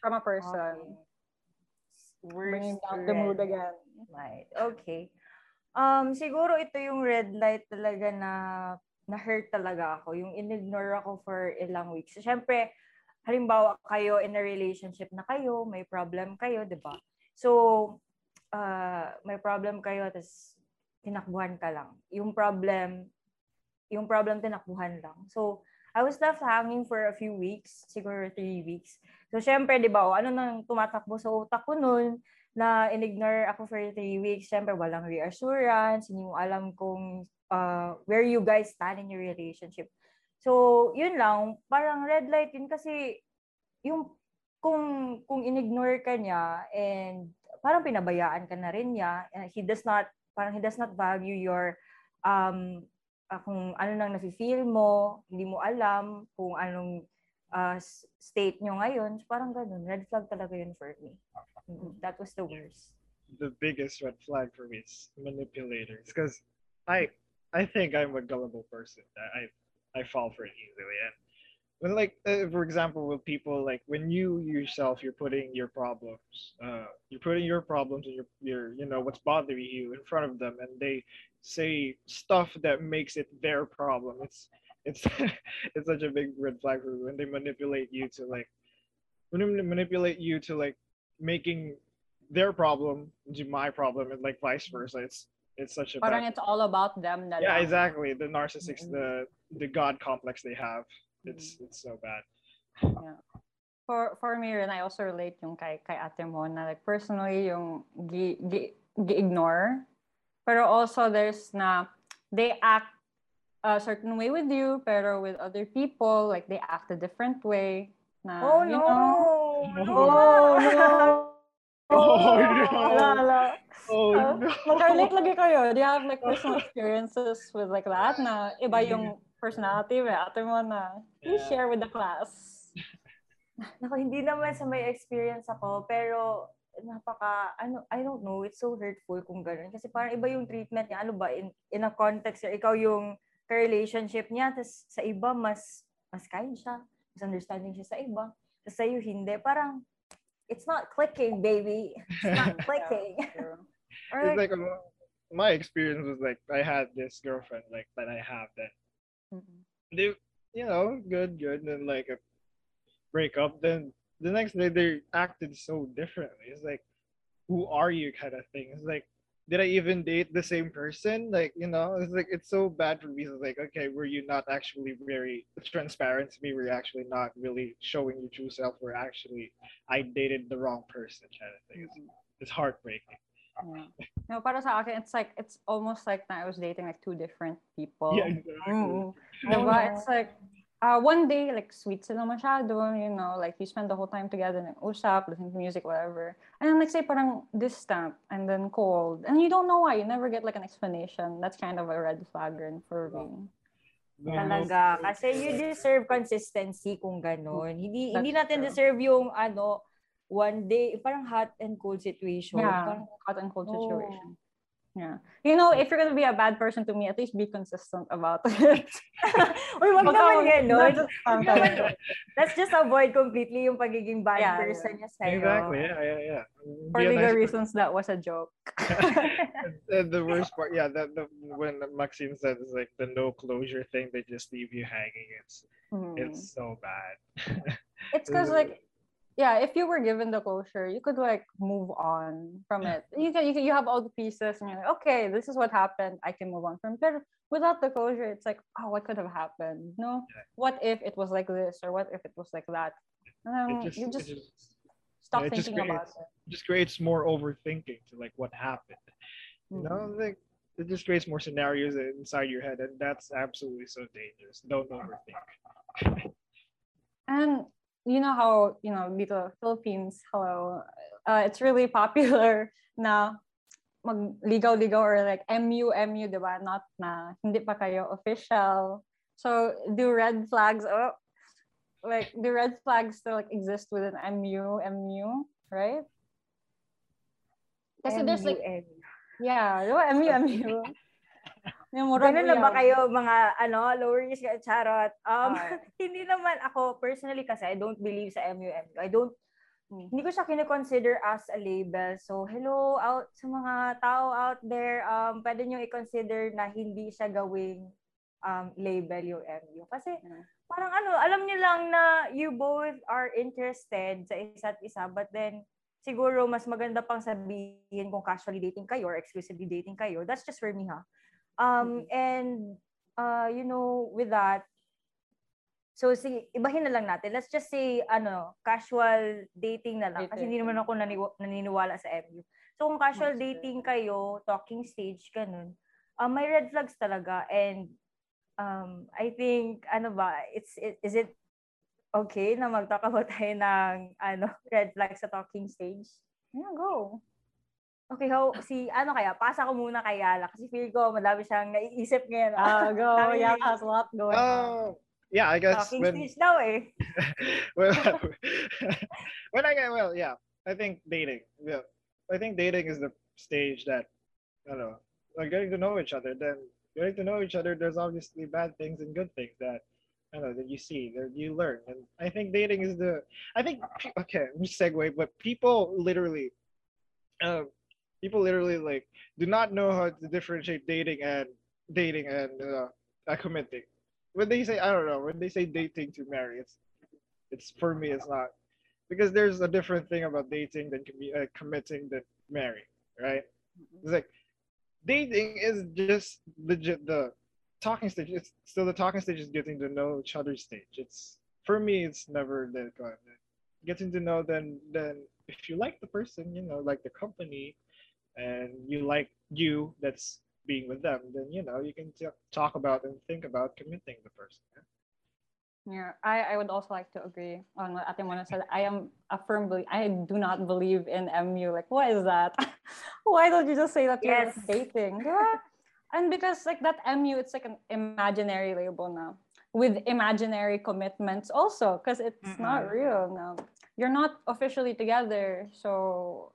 from a person? Okay. Worst Bringing down the mood again. Right. Okay. Um, siguro ito yung red light talaga na na-hurt talaga ako. Yung in-ignore ako for ilang weeks. Siyempre, halimbawa kayo in a relationship na kayo, may problem kayo, di ba? So, uh, may problem kayo, tapos tinakbuhan ka lang. Yung problem, yung problem tinakbuhan lang. So, I was left hanging for a few weeks, siguro three weeks. So, syempre, di ba, ano nang tumatakbo sa utak ko noon, na in-ignore ako for three weeks. Siyempre, walang reassurance. Hindi mo alam kung uh, where you guys stand in your relationship. So, yun lang. Parang red light yun kasi yung kung kung in-ignore ka niya and parang pinabayaan ka na rin niya, he does not, parang he does not value your um, uh, kung ano nang nafe-feel mo, hindi mo alam kung anong uh, state nyo ngayon. So, parang ganun. Red flag talaga yun for me. That was the worst. The biggest red flag for me is manipulators because I I think I'm a gullible person. I I fall for it easily, and when like uh, for example with people like when you yourself you're putting your problems uh you're putting your problems and your your you know what's bothering you in front of them and they say stuff that makes it their problem it's it's it's such a big red flag for when they manipulate you to like when they manipulate you to like making their problem into my problem and like vice versa it's it's such a Parang bad, it's all about them yeah lang. exactly the narcissist Mhm. the the god complex they have it's mm. it's so bad Yeah. For for me rin, I also relate yung kay kay Ate Mona like personally yung gi, gi, gi-ignore. Pero also there's na they act a certain way with you pero with other people like they act a different way. Na, Oh, you no. know, Oh, no. Oh, no. Wala, wala. oh no Mag-relate lagi kayo. Do you have like personal experiences with like that na iba mm-hmm. yung personality with Ate Mo na please Yeah. share with the class. Naku, hindi naman sa may experience ako, pero napaka, ano, I don't know, it's so hurtful kung gano'n. Kasi parang iba yung treatment niya. Ano ba, in, in a context, ikaw yung ka-relationship niya, tapos sa iba, mas, mas kind siya, mas understanding siya sa iba. Tapos sa'yo, hindi. Parang, it's not clicking, baby. It's not clicking. Or it's like um, my experience was like I had this girlfriend like that I have that Mhm. they you know good good and then like a breakup then the next day they acted so differently. It's like who are you kind of thing. It's like did I even date the same person? Like you know it's like it's so bad for me. It's like okay were you not actually very transparent to me? Were you actually not really showing your true self? Were actually I dated the wrong person kind of thing. It's, it's heartbreaking Yeah. No, para sa akin, it's like, it's almost like na I was dating like two different people. yeah exactly Mm. Diba? It's like, uh, one day, like, sweet sila masyado, you know, like, you spend the whole time together, like, usap, listening to music, whatever. And then, like, say, parang distant, and then cold. And you don't know why. You never get, like, an explanation. That's kind of a red flag rin for me. Talaga. Kasi you deserve consistency kung gano'n. Hindi, hindi natin true. deserve yung ano, one day, parang hot and cold situation. Yeah, Parang, hot and cold No. situation. Yeah. You know, if you're gonna be a bad person to me, at least be consistent about it. Uy, wag Wag naman ka- gano'n. just Wag sometimes. naman- Let's just avoid completely yung pagiging bad Yeah, person niya sa'yo. Exactly. Yeah, yeah, yeah. For Be a legal nice reasons, that was a joke. person. The worst part, yeah, that the when Maxine said it's like the no closure thing, they just leave you hanging. It's Mhm. it's so bad. It's because like yeah, if you were given the closure, you could like move on from it. You can you can, you have all the pieces and you're like, okay, this is what happened. I can move on from it. But without the closure, it's like, oh, what could have happened? No, what if it was like this or what if it was like that? And then just, you just just stop yeah, it just thinking about creates- it. just creates more overthinking to like what happened. You Mhm. know, like it just creates more scenarios inside your head, and that's absolutely so dangerous. Don't overthink. And you know how, you know, dito Philippines, hello, uh, it's really popular na magligaw-ligaw or like MU, MU, di ba? Not na hindi pa kayo official. So, do red flags, oh, like, do red flags still like exist within MU, MU, right? Kasi there's like, yeah? MU, MU. Murag Ganun na ba kayo mga ano, lowercase ka, charot? Um, Ah. hindi naman ako, personally kasi, I don't believe sa MUM. I don't, Hmm. hindi ko siya kine-consider as a label. So, hello out sa mga tao out there, um, pwede nyo i-consider na hindi siya gawing um, label yung MU. Kasi, Hmm. parang ano, alam nyo lang na you both are interested sa isa't isa, but then, siguro mas maganda pang sabihin kung casually dating kayo or exclusively dating kayo. That's just for me, ha? Um, and, uh, you know, with that, so si ibahin na lang natin. Let's just say, ano, casual dating na lang. Kasi hindi naman ako naniniwala sa MU. So, kung casual dating kayo, talking stage, ganun, um, may red flags talaga. And, um, I think, ano ba, it's, it, is it okay na mag-talk about tayo ng, ano, red flags sa talking stage? Yeah, go. Okay, how, si, ano kaya, pasa ko muna kay Yala kasi feel ko madami siyang naiisip ngayon. Ah, go. Dami Yeah, niyang has a lot going on. Oh, yeah, I guess Talking when stage daw eh. well, when I get well, yeah, I think dating. Yeah, I think dating is the stage that I don't know, like getting to know each other. Then getting to know each other, there's obviously bad things and good things that I know that you see, that you learn, and I think dating is the. I think okay, let me segue, but people literally, um, people literally like do not know how to differentiate dating and dating and uh, committing. When they say I don't know, when they say dating to marry, it's it's for me it's not because there's a different thing about dating than uh, committing than marrying, right? It's like dating is just legit the talking stage. It's still the talking stage is getting to know each other stage. It's for me, it's never the getting to know. Then then if you like the person, you know, like the company, and you like you that's being with them, then you know you can t- talk about and think about committing the person. Yeah? Yeah, I, I would also like to agree on what Ate Mona said. I am a firm believer. I do not believe in MU. Like, what is that? Why don't you just say that you're yes. dating? Yeah. and because like that MU, it's like an imaginary label now with imaginary commitments also because it's mm-hmm. not real now. You're not officially together. So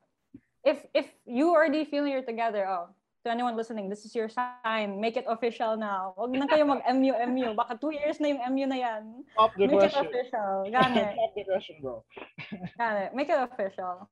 if if you already feel you're together, oh, to anyone listening, this is your sign. Make it official now. Huwag na kayo mag-MU, MU. Baka two years na yung MU na yan. Stop the Make question. it official. Gane. Stop the question, bro. Gane. Make it official.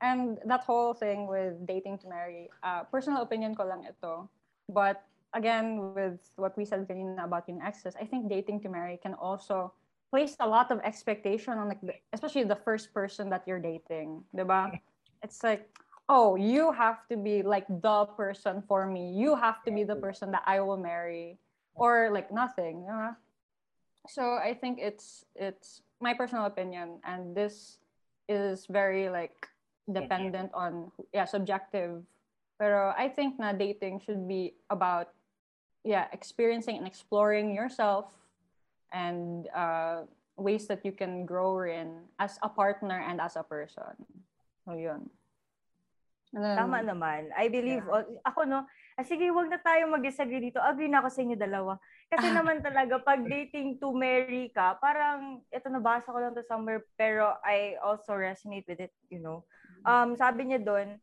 And that whole thing with dating to marry, uh, personal opinion ko lang ito. But again, with what we said kanina about yung exes, I think dating to marry can also place a lot of expectation on like, the, especially the first person that you're dating. Diba? It's like, oh, you have to be like the person for me. You have to be the person that I will marry, or like nothing. So I think it's it's my personal opinion, and this is very like dependent on yeah subjective. Pero I think na dating should be about yeah experiencing and exploring yourself and uh, ways that you can grow in as a partner and as a person. So yun. Tama naman. I believe, yeah. ako no, ah, sige, wag na tayo mag-disagree dito. Agree na ako sa inyo dalawa. Kasi naman talaga, pag dating to marry ka, parang, ito nabasa ko lang to somewhere, pero I also resonate with it, you know. Mm-hmm. Um, sabi niya doon,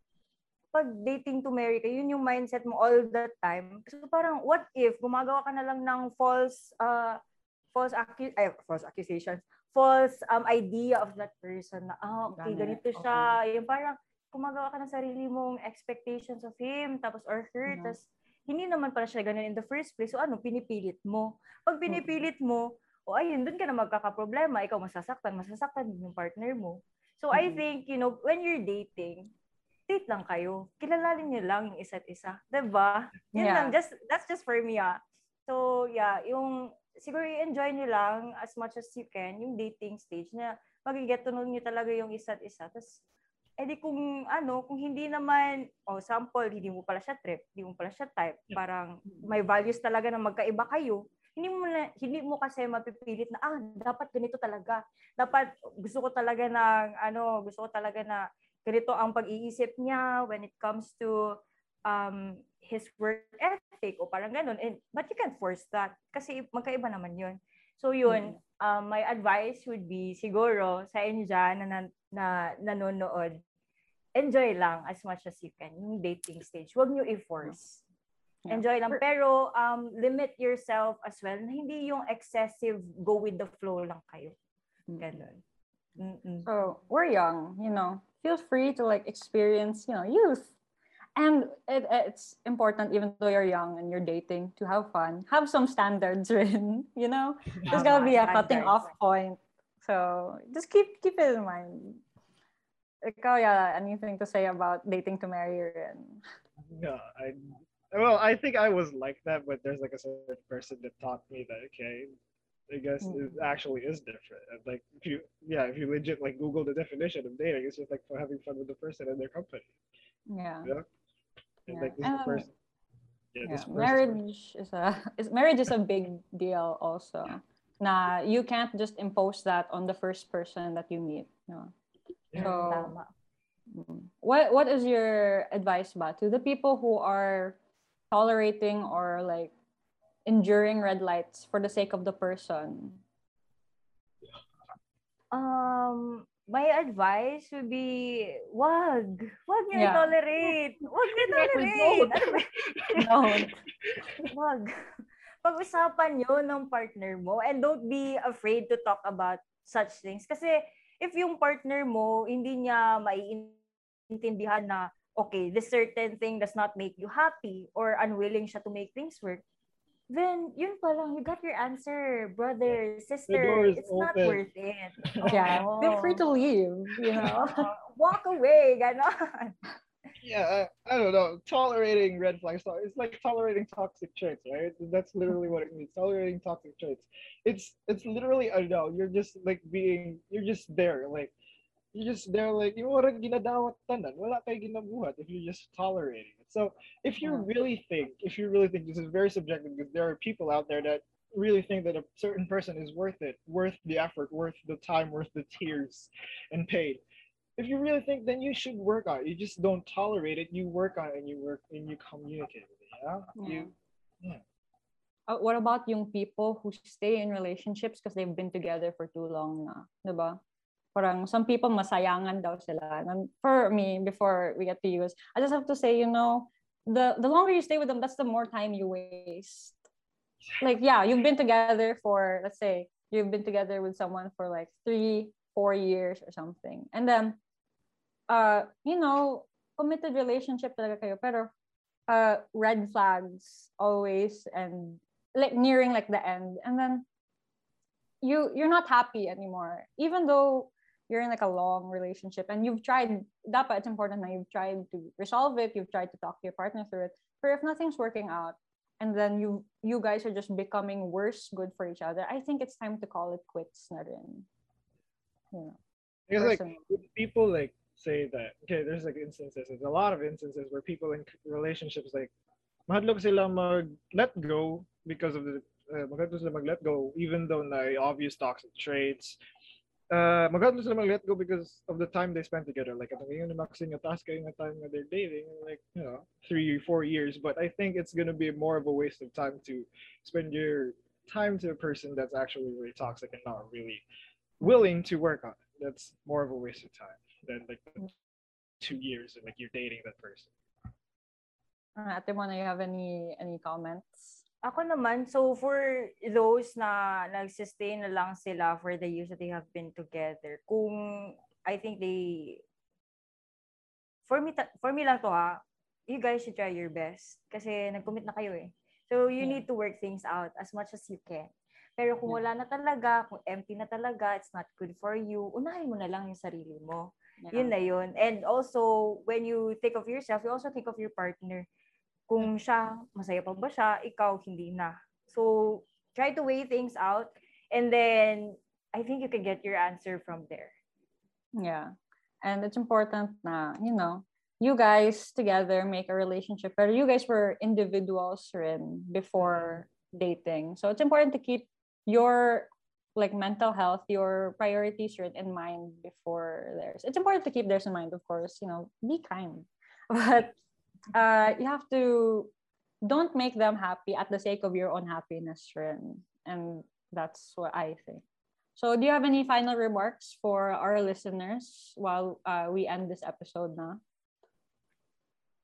pag dating to marry ka, yun yung mindset mo all the time. So parang, what if, gumagawa ka na lang ng false, uh, false, acu- ay, false accusations, false um, idea of that person na, ah, okay, ganito siya. Okay. Yung parang, gumagawa ka ng sarili mong expectations of him, tapos or her, mm-hmm. tapos hindi naman pala siya ganun in the first place. So ano, pinipilit mo. Pag pinipilit mo, o oh, ayun, dun ka na magkakaproblema, ikaw masasaktan, masasaktan din yung partner mo. So mm-hmm. I think, you know, when you're dating, date lang kayo. Kilalalin niyo lang yung isa't isa. Diba? Yun yeah. lang. Just, that's just for me, ah. So, yeah, yung, siguro i-enjoy niyo lang as much as you can, yung dating stage na mag-get to know niyo talaga yung isa't isa. Tapos, eh di kung ano, kung hindi naman, oh, sample, hindi mo pala siya trip, hindi mo pala siya type, parang may values talaga na magkaiba kayo, hindi mo na, hindi mo kasi mapipilit na ah dapat ganito talaga. Dapat gusto ko talaga ng ano, gusto ko talaga na ganito ang pag-iisip niya when it comes to um his work ethic o parang ganun. And but you can't force that kasi magkaiba naman 'yun. So yun, mm-hmm. um, my advice would be siguro sa inyo dyan na, na, na nanonood, enjoy lang as much as you can yung dating stage. Huwag nyo i-force. Yeah. Enjoy lang. Pero um, limit yourself as well na hindi yung excessive go with the flow lang kayo. Ganun. Mm-mm. So, we're young, you know. Feel free to like experience, you know, youth and it, it's important even though you're young and you're dating to have fun have some standards Rin, you know there's gotta be a cutting off point so just keep keep it in mind ikaw yeah anything to say about dating to marry Rin? no i well i think i was like that but there's like a certain person that taught me that okay I guess mm. it actually is different. like if you, yeah, if you legit like Google the definition of dating, it's just like for having fun with the person and their company. Yeah. yeah? Yeah. Like this um, first, yeah, yeah. marriage is a is marriage is a big deal also. Na you can't just impose that on the first person that you meet. No. So, mm, what what is your advice ba to the people who are tolerating or like enduring red lights for the sake of the person? Um, my advice would be, wag. Wag niyo yeah. tolerate. Wag niyo tolerate. no. wag. pag-usapan nyo ng partner mo and don't be afraid to talk about such things. Kasi if yung partner mo, hindi niya maiintindihan na, okay, this certain thing does not make you happy or unwilling siya to make things work, then yun pa lang, you got your answer, brother, sister. It's open. not worth it. yeah, oh. feel free to leave, you know. Walk away, ganon. Yeah, I, I, don't know. Tolerating red flags, so it's like tolerating toxic traits, right? That's literally what it means. Tolerating toxic traits. It's it's literally I don't know. You're just like being. You're just there, like you're just there, like you orang ginadawat tanan. Wala kay ginabuhat if you're just tolerating it. So if you mm-hmm. really think, if you really think this is very subjective, because there are people out there that really think that a certain person is worth it, worth the effort, worth the time, worth the tears and pain if you really think, then you should work on it. You just don't tolerate it. You work on it and you work and you communicate with it. Yeah. yeah. You. Yeah. Uh, what about young people who stay in relationships because they've been together for too long na, diba? Parang some people masayangan daw sila. And for me, before we get to use, I just have to say, you know, the the longer you stay with them, that's the more time you waste. Like, yeah, you've been together for, let's say, you've been together with someone for like three, four years or something. And then uh, you know, committed relationship talaga kayo. Pero uh, red flags always and like nearing like the end. And then you you're not happy anymore. Even though you're in like a long relationship and you've tried dapat it's important that you've tried to resolve it, you've tried to talk to your partner through it. But if nothing's working out and then you you guys are just becoming worse good for each other, I think it's time to call it quits na rin. You know. Like people like say that okay there's like instances there's a lot of instances where people in relationships like mahadlok sila mag let go because of the uh, sila mag let go even though na obvious toxic traits. Uh sila mag let go because of the time they spend together. Like atong yung namaksin yung task yung time that they're dating like you know three four years. But i think it's going to be more of a waste of time to spend your time to a person that's actually really toxic and not really willing to work on it that's more of a waste of time than like two years and like you're dating that person. Uh, Ate Mona, you have any any comments? Ako naman, so for those na nagsistay na lang sila for the years that they have been together, kung I think they, for me, for me lang to ha, you guys should try your best. Kasi nag-commit na kayo eh. So you yeah. need to work things out as much as you can. Pero kung wala na talaga, kung empty na talaga, it's not good for you, unahin mo na lang yung sarili mo. Yeah. Yun na yun. And also, when you think of yourself, you also think of your partner. Kung siya, masaya pa ba siya, ikaw hindi na. So, try to weigh things out. And then, I think you can get your answer from there. Yeah. And it's important na, you know, you guys together make a relationship. But you guys were individuals rin before dating. So it's important to keep your like mental health, your priorities are in mind before theirs. It's important to keep theirs in mind, of course. You know, be kind, but uh, you have to don't make them happy at the sake of your own happiness, Rin. And that's what I think. So, do you have any final remarks for our listeners while uh, we end this episode now?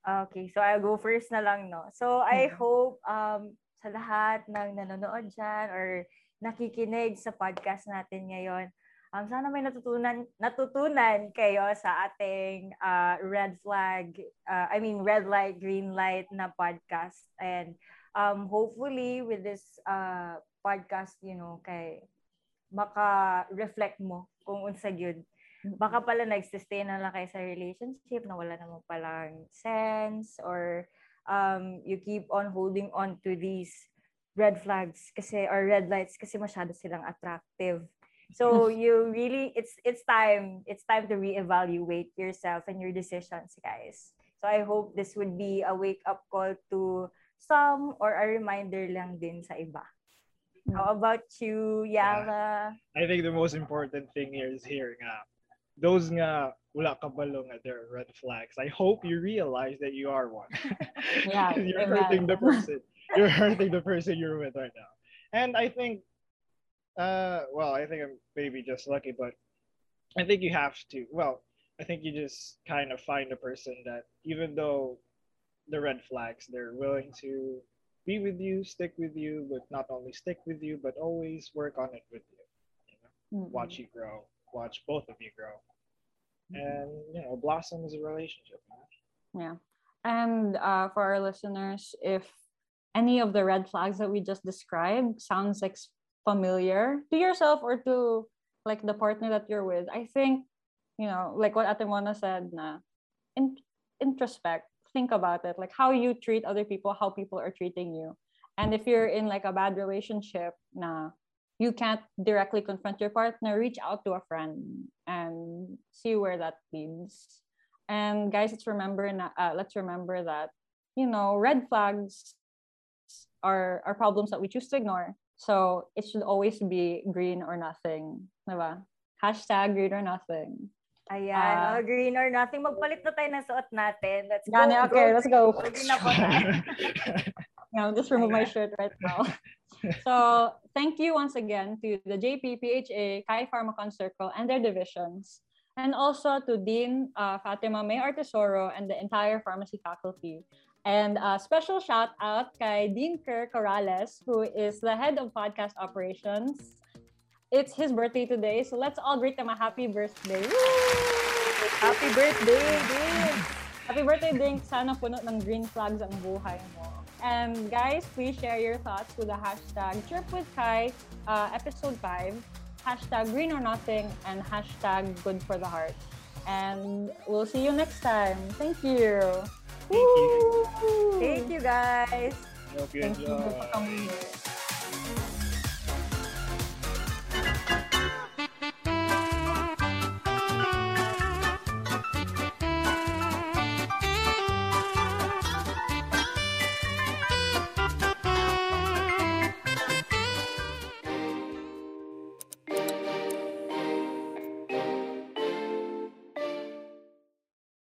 Okay, so I'll go first na lang, no? So, I mm-hmm. hope um, sa lahat ng nanonood dyan or nakikinig sa podcast natin ngayon. Um, sana may natutunan natutunan kayo sa ating uh, red flag, uh, I mean red light, green light na podcast. And um, hopefully with this uh, podcast, you know, kay maka-reflect mo kung unsa gyud. Baka pala nag-sustain na lang kayo sa relationship na wala naman palang sense or um, you keep on holding on to these red flags kasi or red lights kasi masyado silang attractive. So you really it's it's time it's time to reevaluate yourself and your decisions, guys. So I hope this would be a wake up call to some or a reminder lang din sa iba. Hmm. How about you, Yala? I think the most important thing here is hearing out. Those nga wala kabalo nga there are red flags. I hope you realize that you are one. yeah, you're hurting the person you're hurting the person you're with right now. And I think, uh, well, I think I'm maybe just lucky, but I think you have to. Well, I think you just kind of find a person that, even though the red flags, they're willing to be with you, stick with you, but not only stick with you, but always work on it with you. you know? mm-hmm. Watch you grow, watch both of you grow, mm-hmm. and you know, blossom as a relationship. Yeah, and uh, for our listeners, if any of the red flags that we just described sounds like familiar to yourself or to like the partner that you're with, I think you know, like what Ate Mona said, na in, introspect think about it like how you treat other people how people are treating you. And if you're in like a bad relationship nah you can't directly confront your partner reach out to a friend and see where that leads. And guys let's remember uh, let's remember that you know red flags are are problems that we choose to ignore so it should always be green or nothing diba? hashtag green or nothing Ayan, uh, oh, green or nothing. Magpalit na tayo ng suot natin. Let's go. Gani, okay, go. let's go. I'll just remove my shirt right now. so thank you once again to the JPPHA, Kai Pharmacon Circle and their divisions. And also to Dean uh, Fatima May Artesoro and the entire pharmacy faculty. And a special shout out kay Dean Kerr Corrales, who is the head of podcast operations it's his birthday today, so let's all greet him a happy birthday. Woo! Happy birthday, Dean! Happy birthday, Ding! Sana puno ng green flags ang buhay mo. And guys, please share your thoughts with the hashtag Chirp with Kai, uh, episode 5, hashtag green or nothing, and hashtag good for the heart. And we'll see you next time. Thank you. Thank you. Thank you, guys. Hope you Thank enjoy. You